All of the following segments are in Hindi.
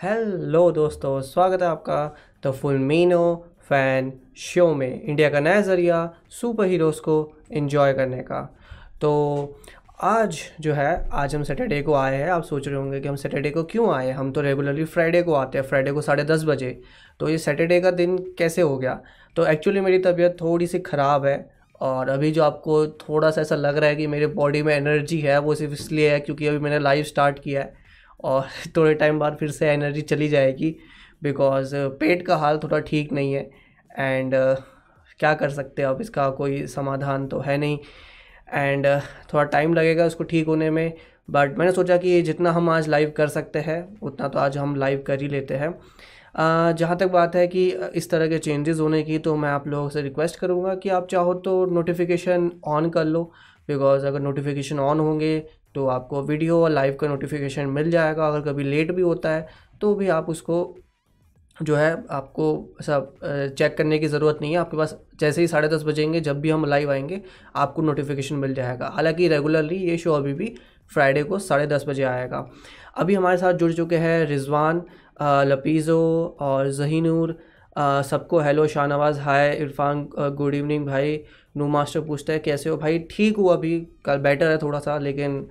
हेलो दोस्तों, स्वागत है आपका द फुलमीनो फ़ैन शो में। इंडिया का नया ज़रिया सुपर हीरोज़ को एंजॉय करने का। तो आज जो है, आज हम सैटरडे को आए हैं। आप सोच रहे होंगे कि हम सैटरडे को क्यों आए हम तो रेगुलरली फ्राइडे को आते हैं फ्राइडे को साढ़े दस बजे। तो ये सैटरडे का दिन कैसे हो गया? तो एक्चुअली मेरी तबीयत थोड़ी सी ख़राब है और अभी जो आपको थोड़ा सा ऐसा लग रहा है कि मेरे बॉडी में एनर्जी है, वो सिर्फ़ इसलिए है क्योंकि अभी मैंने लाइव स्टार्ट किया है। और थोड़े टाइम बाद फिर से एनर्जी चली जाएगी बिकॉज़ पेट का हाल थोड़ा ठीक नहीं है एंड uh, क्या कर सकते हैं अब इसका कोई समाधान तो है नहीं एंड uh, थोड़ा टाइम लगेगा उसको ठीक होने में बट मैंने सोचा कि जितना हम आज लाइव कर सकते हैं उतना तो आज हम लाइव कर ही लेते हैं। Uh, जहाँ तक बात है कि इस तरह के चेंजेस होने की तो मैं आप लोगों से रिक्वेस्ट करूँगा कि आप चाहो तो नोटिफिकेशन ऑन कर लो बिकॉज़ अगर नोटिफिकेशन ऑन होंगे तो आपको वीडियो और लाइव का नोटिफिकेशन मिल जाएगा। अगर कभी लेट भी होता है तो भी आप उसको जो है आपको ऐसा चेक करने की ज़रूरत नहीं है। आपके पास जैसे ही साढ़े दस बजेंगे, जब भी हम लाइव आएँगे, आपको नोटिफिकेशन मिल जाएगा। हालाँकि रेगुलरली ये शो अभी भी फ्राइडे को साढ़े दस बजे आएगा। अभी हमारे साथ जुड़ चुके हैं रिजवान लपीज़ो और जहीनूर। सबको hello, Shahnawaz, hi, Irfan good evening भाई। नू मास्टर पूछता है, कैसे हो भाई? ठीक हूँ अभी, कल बेटर है थोड़ा सा, लेकिन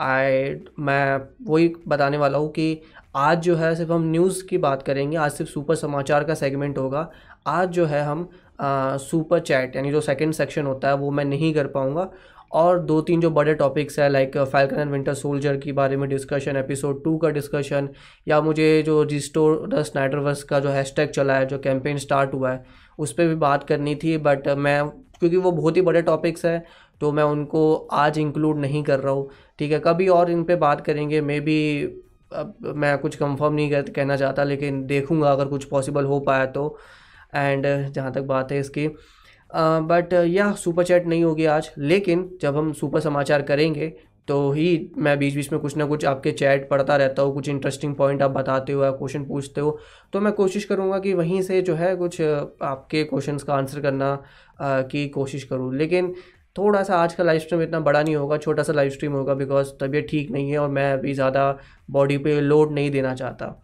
आई मैं वही बताने वाला हूँ कि आज जो है, सिर्फ़ हम न्यूज़ की बात करेंगे, आज सिर्फ़ सुपर समाचार का सेगमेंट होगा। आज जो है हम सुपर चैट यानी जो सेकंड सेक्शन होता है, वो मैं नहीं कर पाऊँगा। और दो तीन जो बड़े टॉपिक्स हैं like Falcon and Winter Soldier के बारे में डिस्कशन एपिसोड टू का डिस्कशन या मुझे जो रिस्टोर द स्नाइडरवर्स का जो हैशटैग चला है जो कैंपेन स्टार्ट हुआ है उस पर भी बात करनी थी बट मैं क्योंकि वो बहुत ही बड़े टॉपिक्स हैं तो मैं उनको आज इंक्लूड नहीं कर रहा हूँ। ठीक है कभी और इन पर बात करेंगे मे बी अब मैं कुछ कंफर्म नहीं कर, कहना चाहता लेकिन देखूँगा अगर कुछ पॉसिबल हो पाया तो एंड जहाँ तक बात है इसकी। बट यह सुपर चैट नहीं होगी आज लेकिन जब हम सुपर समाचार करेंगे तो ही मैं बीच बीच में कुछ ना कुछ आपके चैट पढ़ता रहता हूँ कुछ इंटरेस्टिंग पॉइंट आप बताते हो या क्वेश्चन पूछते हो तो मैं कोशिश करूँगा कि वहीं से जो है कुछ आपके क्वेश्चंस का आंसर करना आ, की कोशिश करूँ। लेकिन थोड़ा सा आज का लाइव स्ट्रीम इतना बड़ा नहीं होगा छोटा सा लाइव स्ट्रीम होगा बिकॉज़ तबीयत ठीक नहीं है और मैं अभी ज़्यादा बॉडी पे लोड नहीं देना चाहता।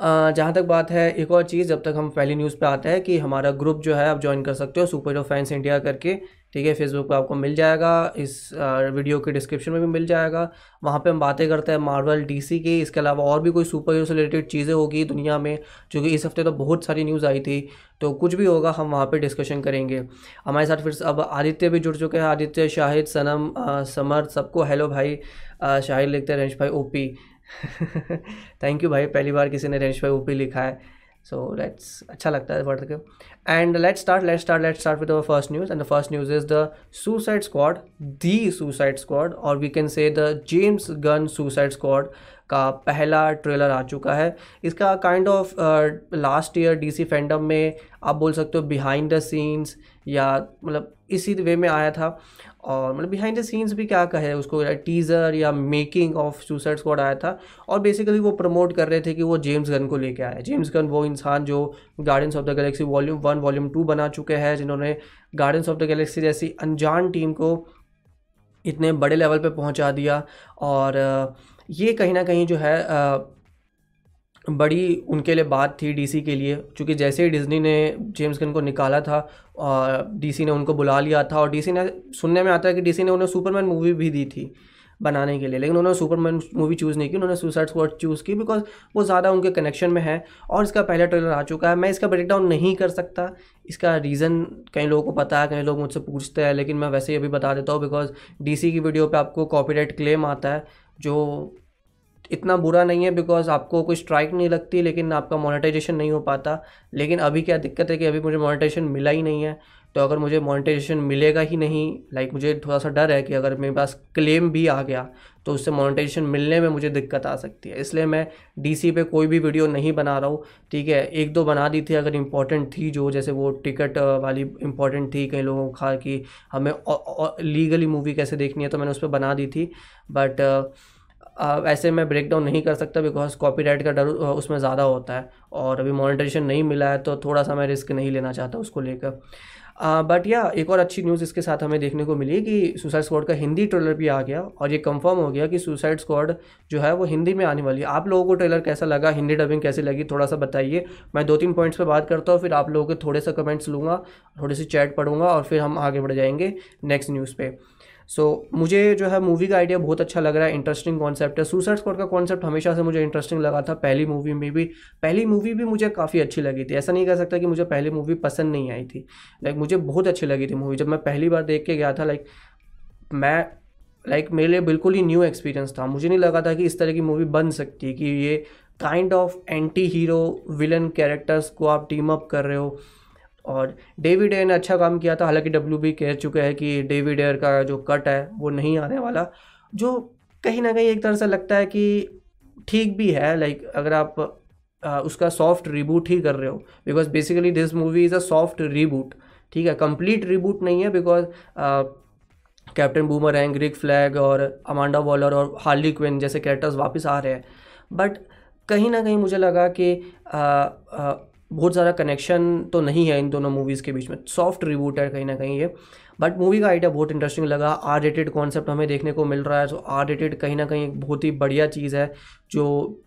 जहाँ तक बात है, एक और चीज़, जब तक हम पहली न्यूज़ पे आते हैं कि हमारा ग्रुप जो है, आप ज्वाइन कर सकते हो सुपर हीरो फैंस इंडिया करके, ठीक है? फेसबुक पे आपको मिल जाएगा, इस वीडियो के डिस्क्रिप्शन में भी मिल जाएगा। वहाँ पे हम बातें करते हैं मार्वल डीसी की, इसके अलावा और भी कोई सुपर हीरो से रिलेटेड चीज़ें होगी दुनिया में, जो कि इस हफ़्ते तो बहुत सारी न्यूज़ आई थी तो कुछ भी होगा, हम वहाँ पे डिस्कशन करेंगे। हमारे साथ फिर अब आदित्य भी जुड़ चुके हैं, आदित्य, शाहिद, सनम समर, सबको हेलो भाई शाहिद लिखते हैं, रमेश भाई ओपी थैंक यू भाई, पहली बार किसी ने रेंज भाई ओपी लिखा है। सो लेट्स अच्छा लगता है पढ़ के। And let's start let's start let's start with our first news and the first news is the Suicide Squad the Suicide Squad और we can say the James Gunn Suicide Squad का पहला ट्रेलर आ चुका है। इसका kind of last year DC fandom में आप बोल सकते हो बिहाइंड द सीन्स या मतलब इसी वे में आया था। और मतलब बिहाइंड द सीन्स भी क्या कहे, उसको टीज़र या मेकिंग ऑफ़ सुसाइड स्क्वाड आया था और बेसिकली वो प्रमोट कर रहे थे कि वो जेम्स गन को लेके आए। जेम्स गन वो इंसान जो Guardians of the Galaxy volume one volume two बना चुके हैं, जिन्होंने गार्डन्स ऑफ़ द गैलेक्सी जैसी अनजान टीम को इतने बड़े लेवल पे पहुँचा दिया। और ये कहीं ना कहीं जो है बड़ी उनके लिए बात थी डीसी के लिए, क्योंकि जैसे ही डिज्नी ने जेम्स गन को निकाला था और डीसी ने उनको बुला लिया था और डीसी ने सुनने में आता है कि डीसी ने उन्हें सुपरमैन मूवी भी दी थी बनाने के लिए, लेकिन उन्होंने सुपरमैन मूवी चूज़ नहीं की, उन्होंने सुसाइड स्क्वाड चूज़ की बिकॉज़ वो ज़्यादा उनके कनेक्शन में है और इसका पहला ट्रेलर आ चुका है। मैं इसका ब्रेकडाउन नहीं कर सकता। इसका रीज़न कई लोगों को पता है, कई लोग मुझसे पूछते हैं, लेकिन मैं वैसे ही अभी बता देता हूँ बिकॉज़ डीसी की वीडियो पर आपको कॉपीराइट क्लेम आता है, जो इतना बुरा नहीं है बिकॉज़ आपको कोई स्ट्राइक नहीं लगती, लेकिन आपका मोनेटाइजेशन नहीं हो पाता। लेकिन अभी क्या दिक्कत है कि अभी मुझे मोनेटाइजेशन मिला ही नहीं है। तो अगर मुझे मोनेटाइजेशन मिलेगा ही नहीं लाइक मुझे थोड़ा सा डर है कि अगर मेरे पास क्लेम भी आ गया तो उससे मोनेटाइजेशन मिलने में मुझे दिक्कत आ सकती है। इसलिए मैं डीसी पे कोई भी वीडियो नहीं बना रहा हूँ। ठीक है, एक दो बना दी थी, अगर इम्पोर्टेंट थी जो, जैसे वो टिकट वाली इम्पोर्टेंट थी कई लोगों को कि, हमें लीगली मूवी कैसे देखनी है तो मैंने उस पर बना दी थी। बट ऐसे मैं ब्रेक डाउन नहीं कर सकता बिकॉज़ कॉपीराइट का डर उसमें ज़्यादा होता है और अभी मोनेटाइजेशन नहीं मिला है तो थोड़ा सा मैं रिस्क नहीं लेना चाहता उसको लेकर। बट या एक और अच्छी न्यूज़ इसके साथ हमें देखने को मिली कि सुसाइड स्क्वाड का हिंदी ट्रेलर भी आ गया और ये कंफर्म हो गया कि सुसाइड स्क्वाड जो है वो हिंदी में आने वाली है। आप लोगों को ट्रेलर कैसा लगा? हिंदी डबिंग कैसी लगी? थोड़ा सा बताइए। मैं दो तीन पॉइंट्स पे बात करता हूँ, फिर आप लोगों के थोड़े से कमेंट्स लूँगा, थोड़ी सी चैट पढ़ूँगा और फिर हम आगे बढ़ जाएँगे नेक्स्ट न्यूज़ पे। सो so, मुझे जो है मूवी का आइडिया बहुत अच्छा लग रहा है इंटरेस्टिंग कॉन्सेप्ट है। सुसाइड स्क्वाड का कॉन्सेप्ट हमेशा से मुझे इंटरेस्टिंग लगा था पहली मूवी में भी। पहली मूवी भी मुझे काफ़ी अच्छी लगी थी। ऐसा नहीं कह सकता कि मुझे पहली मूवी पसंद नहीं आई थी। लाइक मुझे बहुत अच्छी लगी थी मूवी जब मैं पहली बार देख के गया था लाइक मैं लाइक मेरे लिए बिल्कुल ही न्यू एक्सपीरियंस था। मुझे नहीं लगा था कि इस तरह की मूवी बन सकती कि ये kind of anti hero villain characters को आप टीम अप कर रहे हो। और डेविड एयर ने अच्छा काम किया था। हालाँकि डब्ल्यू भी कह चुके हैं कि डेविड एयर का जो कट है वो नहीं आने वाला जो कहीं ना कहीं एक तरह से लगता है कि ठीक भी है लाइक अगर आप आ, उसका सॉफ्ट रिबूट ही कर रहे हो because basically this movie is a soft reboot ठीक है? कंप्लीट रिबूट नहीं है because Captain Boomerang Rick Flag और अमांडा वॉलर और हार्ली क्विन जैसे कैरेक्टर्स वापस आ रहे हैं। बट कहीं ना कहीं मुझे लगा कि आ, आ, बहुत ज़्यादा कनेक्शन तो नहीं है इन दोनों मूवीज़ के बीच में। सॉफ्ट रिबूट है कहीं ना कहीं ये। बट मूवी का आइडिया बहुत इंटरेस्टिंग लगा। आर रेटेड कॉन्सेप्ट हमें देखने को मिल रहा है। तो आर रेटेड कहीं ना कहीं एक बहुत ही बढ़िया चीज़ है जो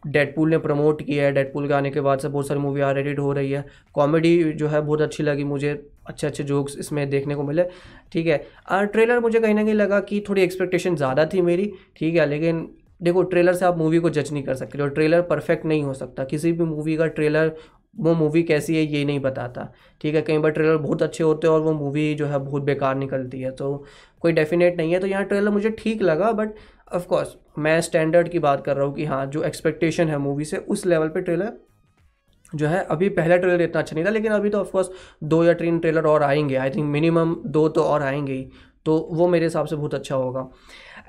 डेडपुल ने प्रमोट किया है। डेडपूल के आने के बाद से बहुत सारी मूवी आर रेटेड हो रही है। कॉमेडी जो है बहुत अच्छी लगी मुझे। अच्छे अच्छे जोक्स इसमें देखने को मिले। ठीक है। आ, ट्रेलर मुझे कहीं ना कहीं लगा कि थोड़ी एक्सपेक्टेशन ज़्यादा थी मेरी। ठीक है लेकिन देखो ट्रेलर से आप मूवी को जज नहीं कर सकते। और ट्रेलर परफेक्ट नहीं हो सकता। किसी भी मूवी का ट्रेलर वो मूवी कैसी है, ये नहीं बताता। ठीक है, कई बार ट्रेलर बहुत अच्छे होते हैं और वो मूवी जो है बहुत बेकार निकलती है तो कोई डेफिनेट नहीं है। तो यहाँ ट्रेलर मुझे ठीक लगा बट ऑफकोर्स मैं स्टैंडर्ड की बात कर रहा हूँ कि हाँ जो एक्सपेक्टेशन है मूवी से, उस लेवल पे ट्रेलर जो है, अभी पहला ट्रेलर इतना अच्छा नहीं था, लेकिन अभी तो ऑफकोर्स दो या तीन ट्रेलर और आएँगे। आई थिंक मिनिमम दो तो और आएँगे ही तो वो मेरे हिसाब से बहुत अच्छा होगा।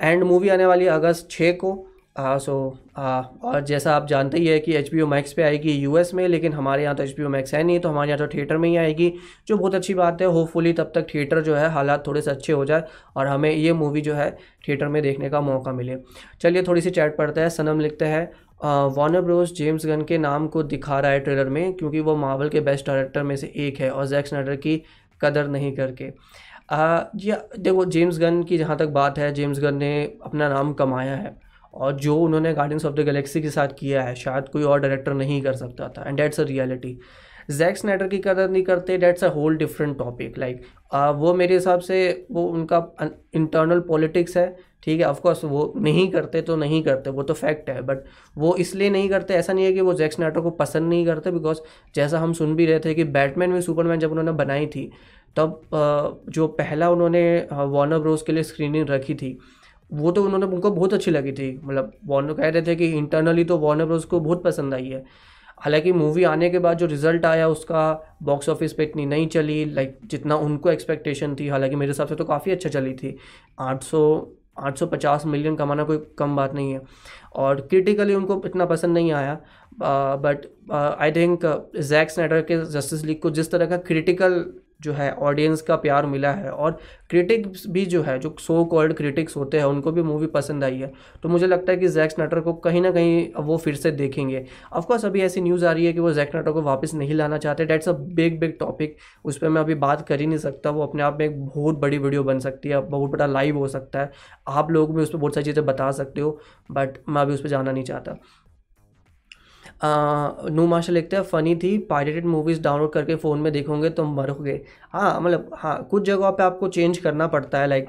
एंड मूवी आने वाली है अगस्त छः को हाँ सो और जैसा आप जानते ही है कि एच बी ओ मैक्स पर आएगी यूएस में, लेकिन हमारे यहाँ तो एच बी ओ मैक्स है नहीं तो हमारे यहाँ तो थिएटर में ही आएगी, जो बहुत अच्छी बात है। होपफुली तब तक थिएटर जो है, हालात थोड़े से अच्छे हो जाए और हमें ये मूवी जो है थिएटर में देखने का मौका मिले। चलिए थोड़ी सी चैट पढ़ते हैं, सनम लिखते हैं वॉनर ब्रोस जेम्स गन के नाम को दिखा रहा है ट्रेलर में, क्योंकि वो मार्वल के बेस्ट डायरेक्टर में से एक है और जैक स्नाइडर की कदर नहीं करके। जी देखो जेम्स गन की जहाँ तक बात है जेम्स गन ने अपना नाम कमाया है। और जो उन्होंने गार्डियंस ऑफ़ द गैलेक्सी के साथ किया है, शायद कोई और डायरेक्टर नहीं कर सकता था and that's a reality Zack Snyder की कदर नहीं करते that's a whole different topic like वो मेरे हिसाब से वो उनका इंटरनल पॉलिटिक्स है, ठीक है ऑफकोर्स वो नहीं करते तो नहीं करते, वो तो फैक्ट है बट वो इसलिए नहीं करते, ऐसा नहीं है कि वो जैक स्नाइडर को पसंद नहीं करते बिकॉज़ जैसा हम सुन भी रहे थे कि बैटमैन में सुपरमैन जब उन्होंने बनाई थी, तब जो पहला उन्होंने वार्नर ब्रोस के लिए स्क्रीनिंग रखी थी वो तो उन्होंने उनको बहुत अच्छी लगी थी। मतलब वॉर्नर कह रहे थे कि इंटरनली तो वॉर्नर ब्रोस को बहुत पसंद आई है। हालाँकि मूवी आने के बाद जो रिज़ल्ट आया उसका बॉक्स ऑफ़िस पे इतनी नहीं चली लाइक जितना उनको एक्सपेक्टेशन थी। हालाँकि मेरे हिसाब से तो काफ़ी अच्छा चली थी। 800 850 मिलियन कमाना कोई कम बात नहीं है। और क्रिटिकली उनको इतना पसंद नहीं आया। But I think Zack Snyder के जस्टिस लीग को जिस तरह का क्रिटिकल जो है ऑडियंस का प्यार मिला है और क्रिटिक्स भी जो है, जो सो कॉल्ड क्रिटिक्स होते हैं, उनको भी मूवी पसंद आई है। तो मुझे लगता है कि जैक स्नाटर को कहीं ना कहीं वो फिर से देखेंगे। ऑफकोर्स अभी ऐसी न्यूज़ आ रही है कि वो जैक स्नाटर को वापस नहीं लाना चाहते। That's a big big topic उस पर मैं अभी बात कर ही नहीं सकता। वो अपने आप में एक बहुत बड़ी वीडियो बन सकती है। बहुत बड़ा लाइव हो सकता है। आप लोग भी उस पर बहुत सारी चीज़ें बता सकते हो बट मैं अभी उस पर जाना नहीं चाहता। नू माशा लिखते हैं फ़नी थी पायरेटेड मूवीज़ डाउनलोड करके फ़ोन में देखोगे तो मरोगे। हाँ मतलब हाँ कुछ जगहों पे आपको चेंज करना पड़ता है लाइक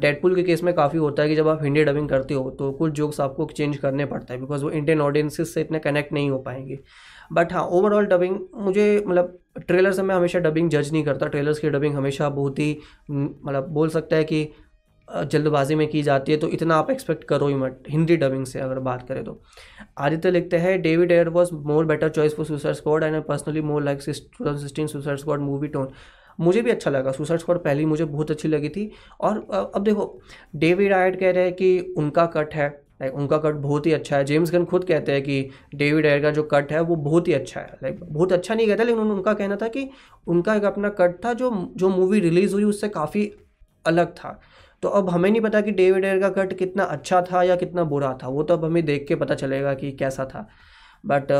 डेडपुल के केस में काफ़ी होता है कि जब आप हिंदी डबिंग करते हो तो कुछ जोक्स आपको चेंज करने पड़ता है बिकॉज़ वो इंडियन ऑडियंसिस से इतने कनेक्ट नहीं हो पाएँगे। बट हाँ ओवरऑल डबिंग मुझे मतलब ट्रेलर से मैं हमेशा डबिंग जज नहीं करता। ट्रेलर्स की डबिंग हमेशा बहुत ही मतलब बोल सकता है कि जल्दबाजी में की जाती है तो इतना आप एक्सपेक्ट करो ही मत। हिंदी डबिंग से अगर बात करें तो। आदित्य लिखते हैं David Ayer was more better choice for Suicide Squad and I personally more like two thousand sixteen Suicide Squad movie tone मुझे भी अच्छा लगा सुसाइड स्क्वाड पहली मुझे बहुत अच्छी लगी थी। और अब देखो डेविड आयड कह रहे हैं कि उनका कट है लाइक उनका कट बहुत ही अच्छा है। जेम्स गन खुद कहते हैं कि डेविड एयर का जो कट है वो बहुत ही अच्छा है। लाइक बहुत अच्छा नहीं कहता, लेकिन उनका कहना था कि उनका एक अपना कट था जो जो मूवी रिलीज़ हुई, उससे काफ़ी अलग था। तो अब हमें नहीं पता कि डेविड एयर का कट कितना अच्छा था या कितना बुरा था। वो तो अब हमें देख के पता चलेगा कि कैसा था। But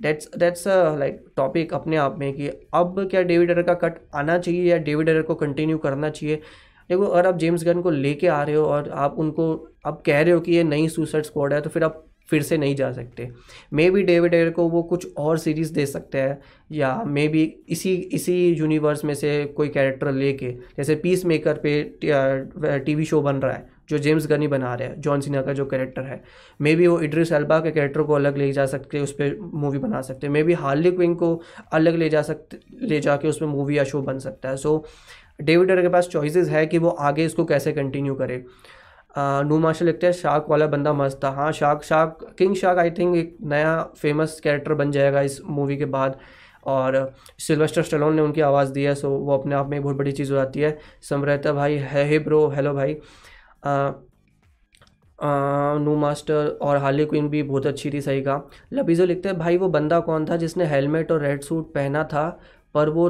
that's that's like topic अपने आप में कि अब क्या डेविड एयर का कट आना चाहिए या डेविड एयर को कंटिन्यू करना चाहिए? देखो, अगर आप जेम्स गन को लेके आ रहे हो और आप उनको, आप कह रहे हो कि ये नई सुसाइड स्क्वाड है तो फिर आप फिर से नहीं जा सकते। मे बी डेविड एयर को वो कुछ और सीरीज़ दे सकते हैं, या मे बी इसी इसी यूनिवर्स में से कोई कैरेक्टर लेके, जैसे पीस मेकर पे टीवी शो बन रहा है, जो जेम्स गनी बना रहे हैं जॉन सिन्हा का जो कैरेक्टर है। मे बी वो इड्रिस एल्बा के कैरेक्टर को अलग ले जा सकते हैं उस पर मूवी बना सकते। हैं मे बी हार्ली क्विंग को अलग ले जा सकते, ले जाके उस पर मूवी या शो बन सकता है। सो डेविड एयर के पास चॉइसेस है कि वो आगे इसको कैसे कंटिन्यू करे। नू मार्शल लिखते हैं, शार्क वाला बंदा मस्त था। हाँ Shark Shark, King Shark I think एक नया फ़ेमस कैरेक्टर बन जाएगा इस मूवी के बाद। और सिल्वेस्टर स्टेलोन ने उनकी आवाज़ दी है सो वो अपने आप में एक बहुत बड़ी चीज़ हो जाती है। समरहता भाई, है हे ब्रो हेलो भाई। नू मास्टर और हार्ली क्वीन भी बहुत अच्छी थी, सही कहा। लबीजो लिखते हैं, भाई वो बंदा कौन था जिसने हेलमेट और रेड सूट पहना था, पर वो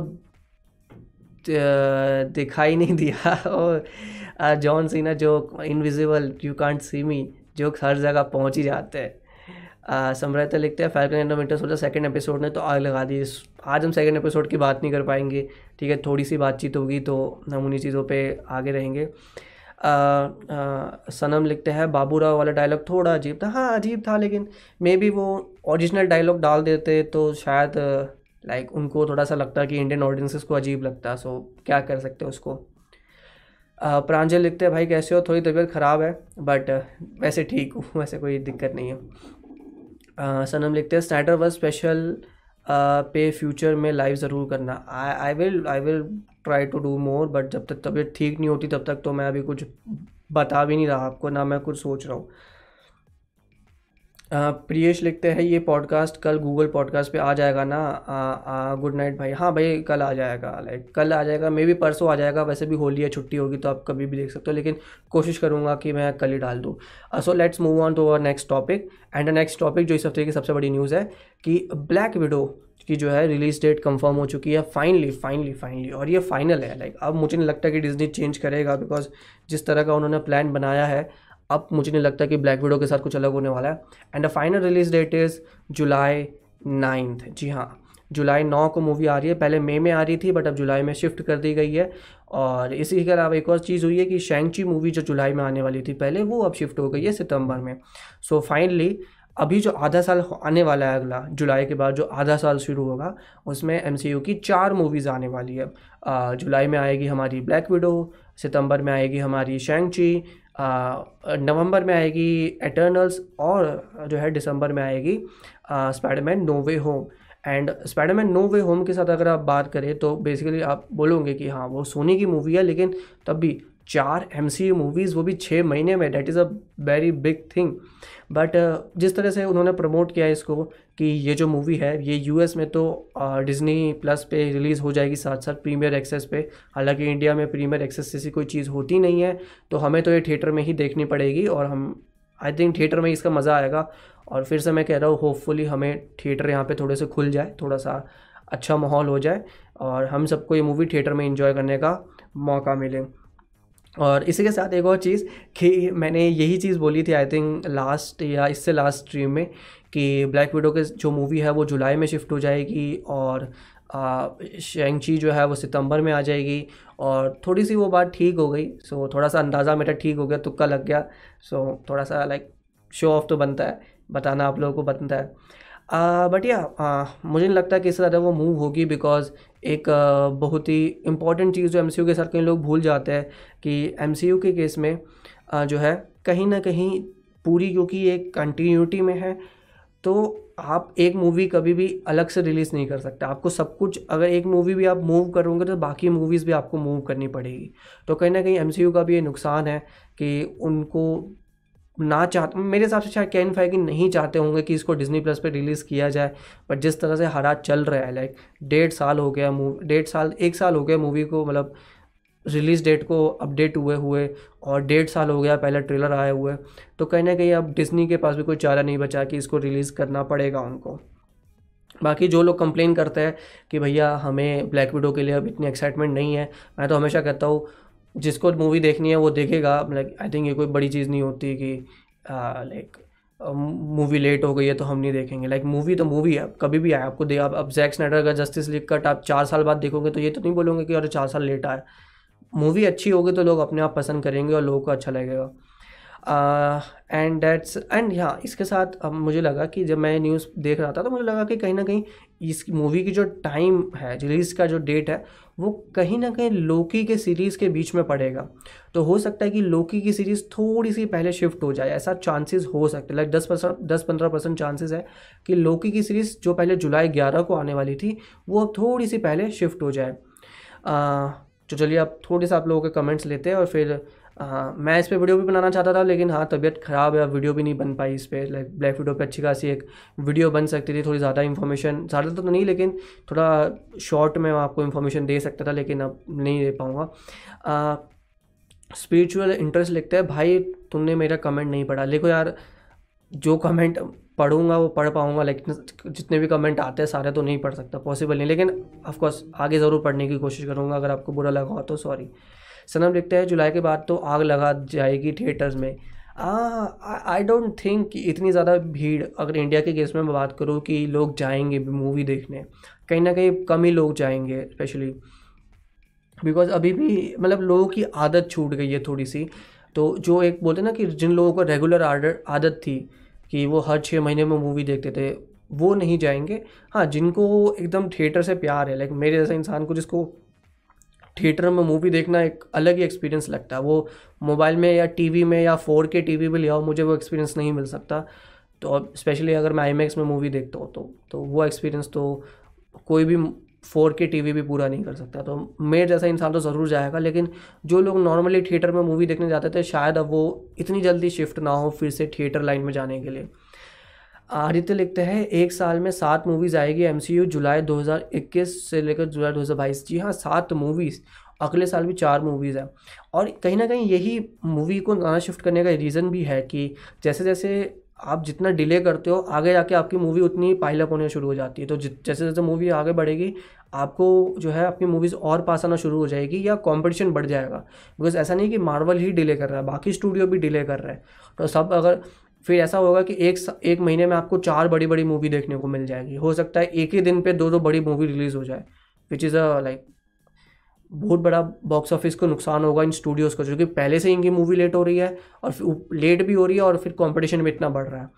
दिखाई नहीं दिया। और जॉन सीना जो invisible you can't see me जो हर जगह पहुँच ही जाते हैं। समृता लिखते हैं फाइव एंडोमीटर सोचा सेकंड एपिसोड ने तो आग लगा दी। आज हम सेकंड एपिसोड की बात नहीं कर पाएँगे। ठीक है थोड़ी सी बातचीत होगी तो हम उन्हीं चीज़ों पे आगे रहेंगे। आ, आ, सनम लिखते हैं बाबूराव वाला डायलॉग थोड़ा अजीब था। हाँ अजीब था लेकिन मे बी वो ओरिजिनल डायलॉग डाल देते तो शायद लाइक like, उनको थोड़ा सा लगता है कि इंडियन ऑडियंसेस को अजीब लगता है सो क्या कर सकते हैं उसको? प्रांजल लिखते हैं भाई कैसे हो? थोड़ी तबीयत ख़राब है बट वैसे ठीक हूँ वैसे कोई दिक्कत नहीं है। सनम लिखते हैं स्नैटर वर्स स्पेशल पे फ्यूचर में लाइव ज़रूर करना। I I will I will try to do more but जब तक तबीयत ठीक नहीं होती तब तक तो मैं अभी कुछ बता भी नहीं रहा आपको ना मैं कुछ सोच रहा हूँ। प्रियेश लिखते हैं, ये पॉडकास्ट कल गूगल पॉडकास्ट पे आ जाएगा ना? गुड नाइट भाई। हाँ भाई, कल आ जाएगा लाइक कल आ जाएगा मे भी परसों आ जाएगा, वैसे भी होली है छुट्टी होगी तो आप कभी भी देख सकते हो, लेकिन कोशिश करूँगा कि मैं कल ही डाल दूँ। So let's move on to our next topic and the next topic जो इस हफ़्ते की सबसे बड़ी न्यूज़ है कि ब्लैक विडो की जो है रिलीज़ डेट कंफर्म हो चुकी है फाइनली फाइनली फाइनली और ये फाइनल है। लाइक अब मुझे नहीं लगता कि डिजनी चेंज करेगा बिकॉज़ जिस तरह का उन्होंने प्लान बनाया है अब मुझे नहीं लगता कि ब्लैक विडो के साथ कुछ अलग होने वाला है। And the final release date is July ninth जी हाँ जुलाई नौ को मूवी आ रही है। पहले मई में आ रही थी बट अब जुलाई में शिफ्ट कर दी गई है। और इसी के अलावा एक और चीज़ हुई है कि शेंगची मूवी जो जुलाई में आने वाली थी पहले, वो अब शिफ्ट हो गई है सितंबर में। सो so फाइनली अभी जो आधा साल आने वाला है अगला जुलाई के बाद जो आधा साल शुरू होगा, उसमें एमसीयू की चार मूवीज़ आने वाली है। जुलाई में आएगी हमारी ब्लैक विडो सितंबर में आएगी हमारी शेंगची नवंबर में आएगी एटर्नल्स और जो है दिसंबर में आएगी Spiderman No Way Home and Spiderman No Way Home के साथ अगर आप बात करें तो बेसिकली आप बोलोगे कि हाँ वो सोनी की मूवी है, लेकिन तब भी चार एम सी मूवीज़ वो भी छः महीने में that is a very big thing but जिस तरह से उन्होंने प्रमोट किया इसको, कि ये जो मूवी है, ये यूएस में तो डिज़नी प्लस पे रिलीज़ हो जाएगी साथ साथ प्रीमियर एक्सेस पे. हालाँकि इंडिया में प्रीमियर एक्सेस जैसी कोई चीज़ होती नहीं है तो हमें तो ये थिएटर में ही देखनी पड़ेगी और हम आई थिंक थिएटर में इसका मज़ा आएगा. और फिर से मैं कह रहा हूँ होपफुली हमें थिएटर यहाँ पे थोड़े से खुल जाए, थोड़ा सा अच्छा माहौल हो जाए और हम सबको ये मूवी थिएटर में इंजॉय करने का मौका मिले. और इसी के साथ एक और चीज़ कि मैंने यही चीज़ बोली थी आई थिंक लास्ट या इससे लास्ट स्ट्रीम में कि ब्लैक विडो के जो मूवी है वो जुलाई में शिफ्ट हो जाएगी और शेंगची जो है वो सितंबर में आ जाएगी और थोड़ी सी वो बात ठीक हो गई। सो थोड़ा सा अंदाज़ा मेरा ठीक हो गया, तुक्का लग गया। सो थोड़ा सा लाइक शो ऑफ़ तो बनता है, बताना आप लोगों को बनता है। बट या मुझे नहीं लगता कि इससे ज़्यादा वो मूव होगी बिकॉज़ एक बहुत ही इंपॉर्टेंट चीज़ जो एमसीयू के साथ कई लोग भूल जाते हैं कि एमसीयू के केस में जो है, कहीं ना कहीं पूरी क्योंकि एक कंटिन्यूटी में है तो आप एक मूवी कभी भी अलग से रिलीज़ नहीं कर सकते। आपको सब कुछ, अगर एक मूवी भी आप मूव करोगे तो बाकी मूवीज़ भी आपको मूव करनी पड़ेगी। तो कहीं ना कहीं एमसीयू का भी ये नुकसान है कि उनको ना चाहते मेरे हिसाब से शायद कैन फाइव नहीं चाहते होंगे कि इसको डिजनी प्लस पे रिलीज़ किया जाए बट जिस तरह से हरा चल रहा है लाइक डेढ़ साल हो गया मूवी डेढ़ साल, एक साल हो गया मूवी को मतलब रिलीज़ डेट को अपडेट हुए हुए, और डेढ़ साल हो गया पहले ट्रेलर आए हुए तो कहीं ना कहीं अब डिजनी के पास भी कोई चारा नहीं बचा कि इसको रिलीज़ करना पड़ेगा उनको। बाकी जो लोग कंप्लेन करते हैं कि भैया हमें ब्लैक विडो के लिए अब इतनी एक्साइटमेंट नहीं है, मैं तो हमेशा कहता हूँ जिसको मूवी देखनी है वो देखेगा। लाइक आई थिंक ये कोई बड़ी चीज़ नहीं होती कि लाइक मूवी लेट हो गई है तो हम नहीं देखेंगे। लाइक मूवी तो मूवी है, कभी भी आए, आपको दे, आप अब जैक स्नाइडर का जस्टिस लीग कट आप चार साल बाद देखोगे तो ये तो नहीं बोलोगे कि अरे चार साल लेट आए। मूवी अच्छी होगी तो लोग अपने आप पसंद करेंगे और लोगों को अच्छा लगेगा। एंड दैट्स एंड हाँ इसके साथ अब मुझे लगा कि जब मैं न्यूज़ देख रहा था तो मुझे लगा कि कहीं ना कहीं इस मूवी की जो टाइम है रिलीज़ का जो डेट है, वो कहीं ना कहीं लोकी के सीरीज़ के बीच में पड़ेगा। तो हो सकता है कि लोकी की सीरीज़ थोड़ी सी पहले शिफ्ट हो जाए, ऐसा चांसेस हो सकते हैं। लाइक दस परसेंट, दस पंद्रह परसेंट चांसेस है कि लोकी की सीरीज़ जो पहले जुलाई ग्यारह को आने वाली थी, वो अब थोड़ी सी पहले शिफ्ट हो जाए। तो चलिए आप थोड़े से आप लोगों के कमेंट्स लेते हैं और फिर हाँ मैं इस पर वीडियो भी बनाना चाहता था, लेकिन हाँ तबीयत ख़राब है वीडियो भी नहीं बन पाई इस पर लाइक ब्लैक वीडियो पे अच्छी खासी एक वीडियो बन सकती थी, थोड़ी ज़्यादा इन्फॉर्मेशन ज़्यादा तो नहीं, लेकिन थोड़ा शॉर्ट में आपको इन्फॉर्मेशन दे सकता था, लेकिन अब नहीं दे पाऊँगा। स्पिरिचुअल इंटरेस्ट लिखते हैं, भाई, तुमने मेरा कमेंट नहीं पढ़ा। देखो यार, जो कमेंट पढ़ूँगा, वो पढ़ पाऊँगा लेकिन जितने भी कमेंट आते हैं, सारे तो नहीं पढ़ सकता पॉसिबल नहीं। लेकिन ऑफकोर्स आगे ज़रूर पढ़ने की कोशिश करूँगा, अगर आपको बुरा लगा हो तो सॉरी सनम लिखते हैं, जुलाई के बाद तो आग लगा जाएगी थिएटर्स में। आई डोंट थिंक कि इतनी ज़्यादा भीड़, अगर इंडिया के केस में मैं बात करूँ कि लोग जाएँगे मूवी देखने, कहीं ना कहीं कम ही लोग जाएँगे स्पेशली बिकॉज़ अभी भी मतलब लोगों की आदत छूट गई है थोड़ी सी तो जो एक बोलते ना कि जिन लोगों को रेगुलर आर्डर आदत थी कि वो हर छः महीने में मूवी देखते थे, वो नहीं जाएँगे। हाँ जिनको एकदम थिएटर से प्यार है लाइक मेरे जैसा इंसान को जिसको थिएटर में मूवी देखना एक अलग ही एक्सपीरियंस लगता है। वो मोबाइल में या टीवी में या फोर के टी में ले आओ, मुझे वो एक्सपीरियंस नहीं मिल सकता। तो अब स्पेशली अगर मैं आई में मूवी देखता हूँ तो तो वो एक्सपीरियंस तो कोई भी फोर के टी भी पूरा नहीं कर सकता। तो मेरे जैसा इंसान तो ज़रूर जाएगा, लेकिन जो लोग नॉर्मली थिएटर में मूवी देखने जाते थे, शायद अब वो इतनी जल्दी शिफ्ट ना हो फिर से थिएटर लाइन में जाने के लिए। आदित्य लिखते हैं, एक साल में सात मूवीज़ आएगी एमसीयू जुलाई 2021 से लेकर जुलाई 2022 जी हाँ सात मूवीज़ अगले साल भी चार मूवीज़ हैं। और कहीं ना कहीं यही मूवी को नया शिफ्ट करने का रीज़न भी है कि जैसे जैसे आप जितना डिले करते हो, आगे जाके आपकी मूवी उतनी पाइलअप होने शुरू हो जाती है। तो जैसे जैसे मूवी आगे बढ़ेगी, आपको जो है अपनी मूवीज़ और पास आना शुरू हो जाएगी या कंपटीशन बढ़ जाएगा। बिकॉज़ ऐसा नहीं कि मार्वल ही डिले कर रहा है, बाकी स्टूडियो भी डिले कर रहा है। तो सब अगर फिर ऐसा होगा कि एक एक महीने में आपको चार बड़ी बड़ी मूवी देखने को मिल जाएगी। हो सकता है एक ही दिन पे दो दो बड़ी मूवी रिलीज़ हो जाए विच इज़ अ लाइक बहुत बड़ा बॉक्स ऑफ़िस को नुकसान होगा इन स्टूडियोज़ को क्योंकि पहले से इनकी मूवी लेट हो रही है और लेट भी हो रही है और फिर कंपटीशन भी इतना बढ़ रहा है।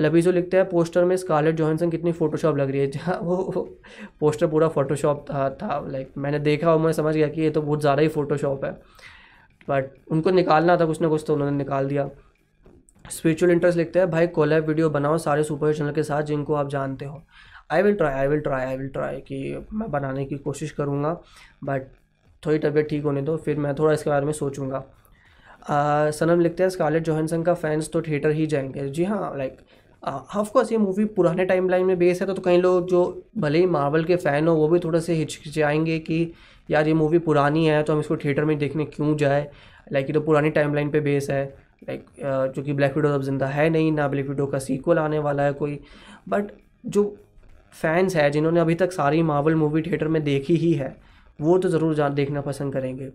लबीजो लिखते हैं, पोस्टर में स्कारलेट जॉनसन कितनी फ़ोटोशॉप लग रही है? वो पोस्टर पूरा फ़ोटोशॉप था था लाइक मैंने देखा और मैं समझ गया कि ये तो बहुत ज़्यादा ही फ़ोटोशॉप है। बट उनको निकालना था कुछ ना कुछ तो उन्होंने निकाल दिया। स्पिरिचुअल इंटरेस्ट लिखते हैं भाई कोलैब वीडियो बनाओ सारे सुपर चैनल के साथ जिनको आप जानते हो। I will try I will try I will try कि मैं बनाने की कोशिश करूँगा बट थोड़ी तबीयत ठीक होने दो फिर मैं थोड़ा इसके बारे में सोचूँगा। सनम लिखते हैं स्कारलेट जोहनसन का फैंस तो थिएटर ही जाएँगे। जी हाँ लाइक ऑफकोर्स ये मूवी पुराने टाइम लाइन में बेस है तो, तो कई लोग जो भले ही मार्वल के फ़ैन हो वो भी थोड़े से हिचकिचाएँगे कि यार ये मूवी पुरानी है तो हम इसको थिएटर में देखने क्यों जाए? लाइक ये तो पुरानी टाइम लाइन पर बेस है। लाइक जो कि ब्लैक विडो अब ज़िंदा है नहीं, ना ब्लैक विडो का सीक्वल आने वाला है कोई। बट जो फैंस है, जिन्होंने अभी तक सारी मावल मूवी थिएटर में देखी ही है, वो तो ज़रूर जा देखना पसंद करेंगे।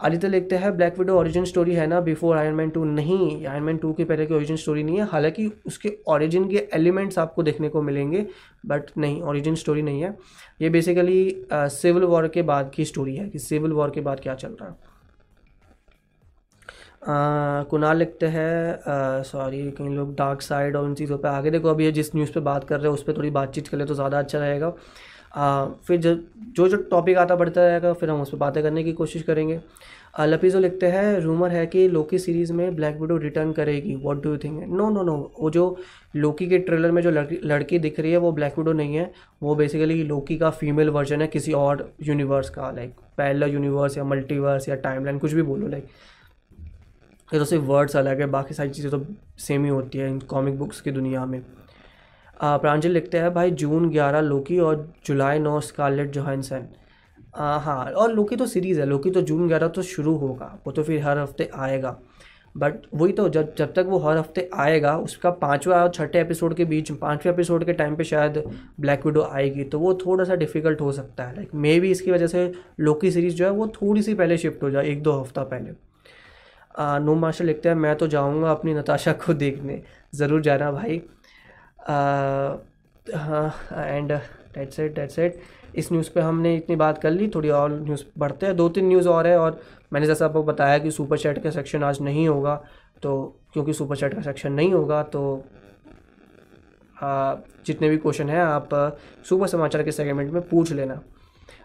आदित्य लिखते हैं ब्लैक विडो ओरिजिन स्टोरी है ना बिफोर आयरन मैन टू नहीं। आयरन मैन टू के पहले की ओरिजिन स्टोरी नहीं है। हालाँकि उसके ओरिजिन के एलिमेंट्स आपको देखने को मिलेंगे बट नहीं ओरिजिन स्टोरी नहीं है। ये बेसिकली सिविल वॉर के बाद की स्टोरी है कि सिविल वॉर के बाद क्या चल रहा है। कुणाल लिखते हैं सॉरी कई लोग डार्क साइड और उन चीज़ों पे आगे देखो अभी जिस न्यूज़ पे बात कर रहे हैं उस पर थोड़ी बातचीत कर ले तो ज़्यादा अच्छा रहेगा। आ, फिर जो जो जो टॉपिक आता बढ़ता रहेगा फिर हम उस पर बातें करने की कोशिश करेंगे। लपीजो लिखते हैं रूमर है कि लोकी सीरीज़ में ब्लैक विडो रिटर्न करेगी। What do you think no no no वो जो लोकी के ट्रेलर में जो लड़की लड़की दिख रही है वो ब्लैक विडो नहीं है। वो बेसिकली लोकी का फीमेल वर्जन है किसी और यूनिवर्स का लाइक पहला यूनिवर्स या मल्टीवर्स या टाइमलाइन कुछ भी बोलो लाइक ये तो सिर्फ़ वर्ड्स अलग है, बाकी सारी चीज़ें तो सेम ही होती है इन कॉमिक बुक्स की दुनिया में। प्रांजल लिखते हैं, भाई, जून ग्यारह, लोकी और जुलाई नौ स्कारलेट जोहानसन हाँ और लोकी तो सीरीज़ है, लोकी तो जून ग्यारह तो शुरू होगा, वो तो फिर हर हफ़्ते आएगा। बट वही तो जब जब तक वो हर हफ़्ते आएगा, उसका पाँचवा और छठे एपिसोड के बीच, पाँचवें एपिसोड के टाइम पे शायद ब्लैक विडो आएगी तो वो थोड़ा सा डिफ़िकल्ट हो सकता है। लाइक मे भी इसकी वजह से लोकी सीरीज़ जो है, वो थोड़ी सी पहले शिफ्ट हो जाए एक दो हफ़्ता पहले। नो मास्टर लिखते हैं मैं तो जाऊँगा अपनी नताशा को देखने। ज़रूर जाना भाई। And that's it that's it इस न्यूज़ पे हमने इतनी बात कर ली थोड़ी और न्यूज़ पढ़ते हैं। दो तीन न्यूज़ और है और मैंने जैसा आपको बताया कि सुपर चैट का सेक्शन आज नहीं होगा तो क्योंकि सुपर चैट का सेक्शन नहीं होगा तो आ, जितने भी क्वेश्चन हैं आप सुपर समाचार के सेगमेंट में पूछ लेना।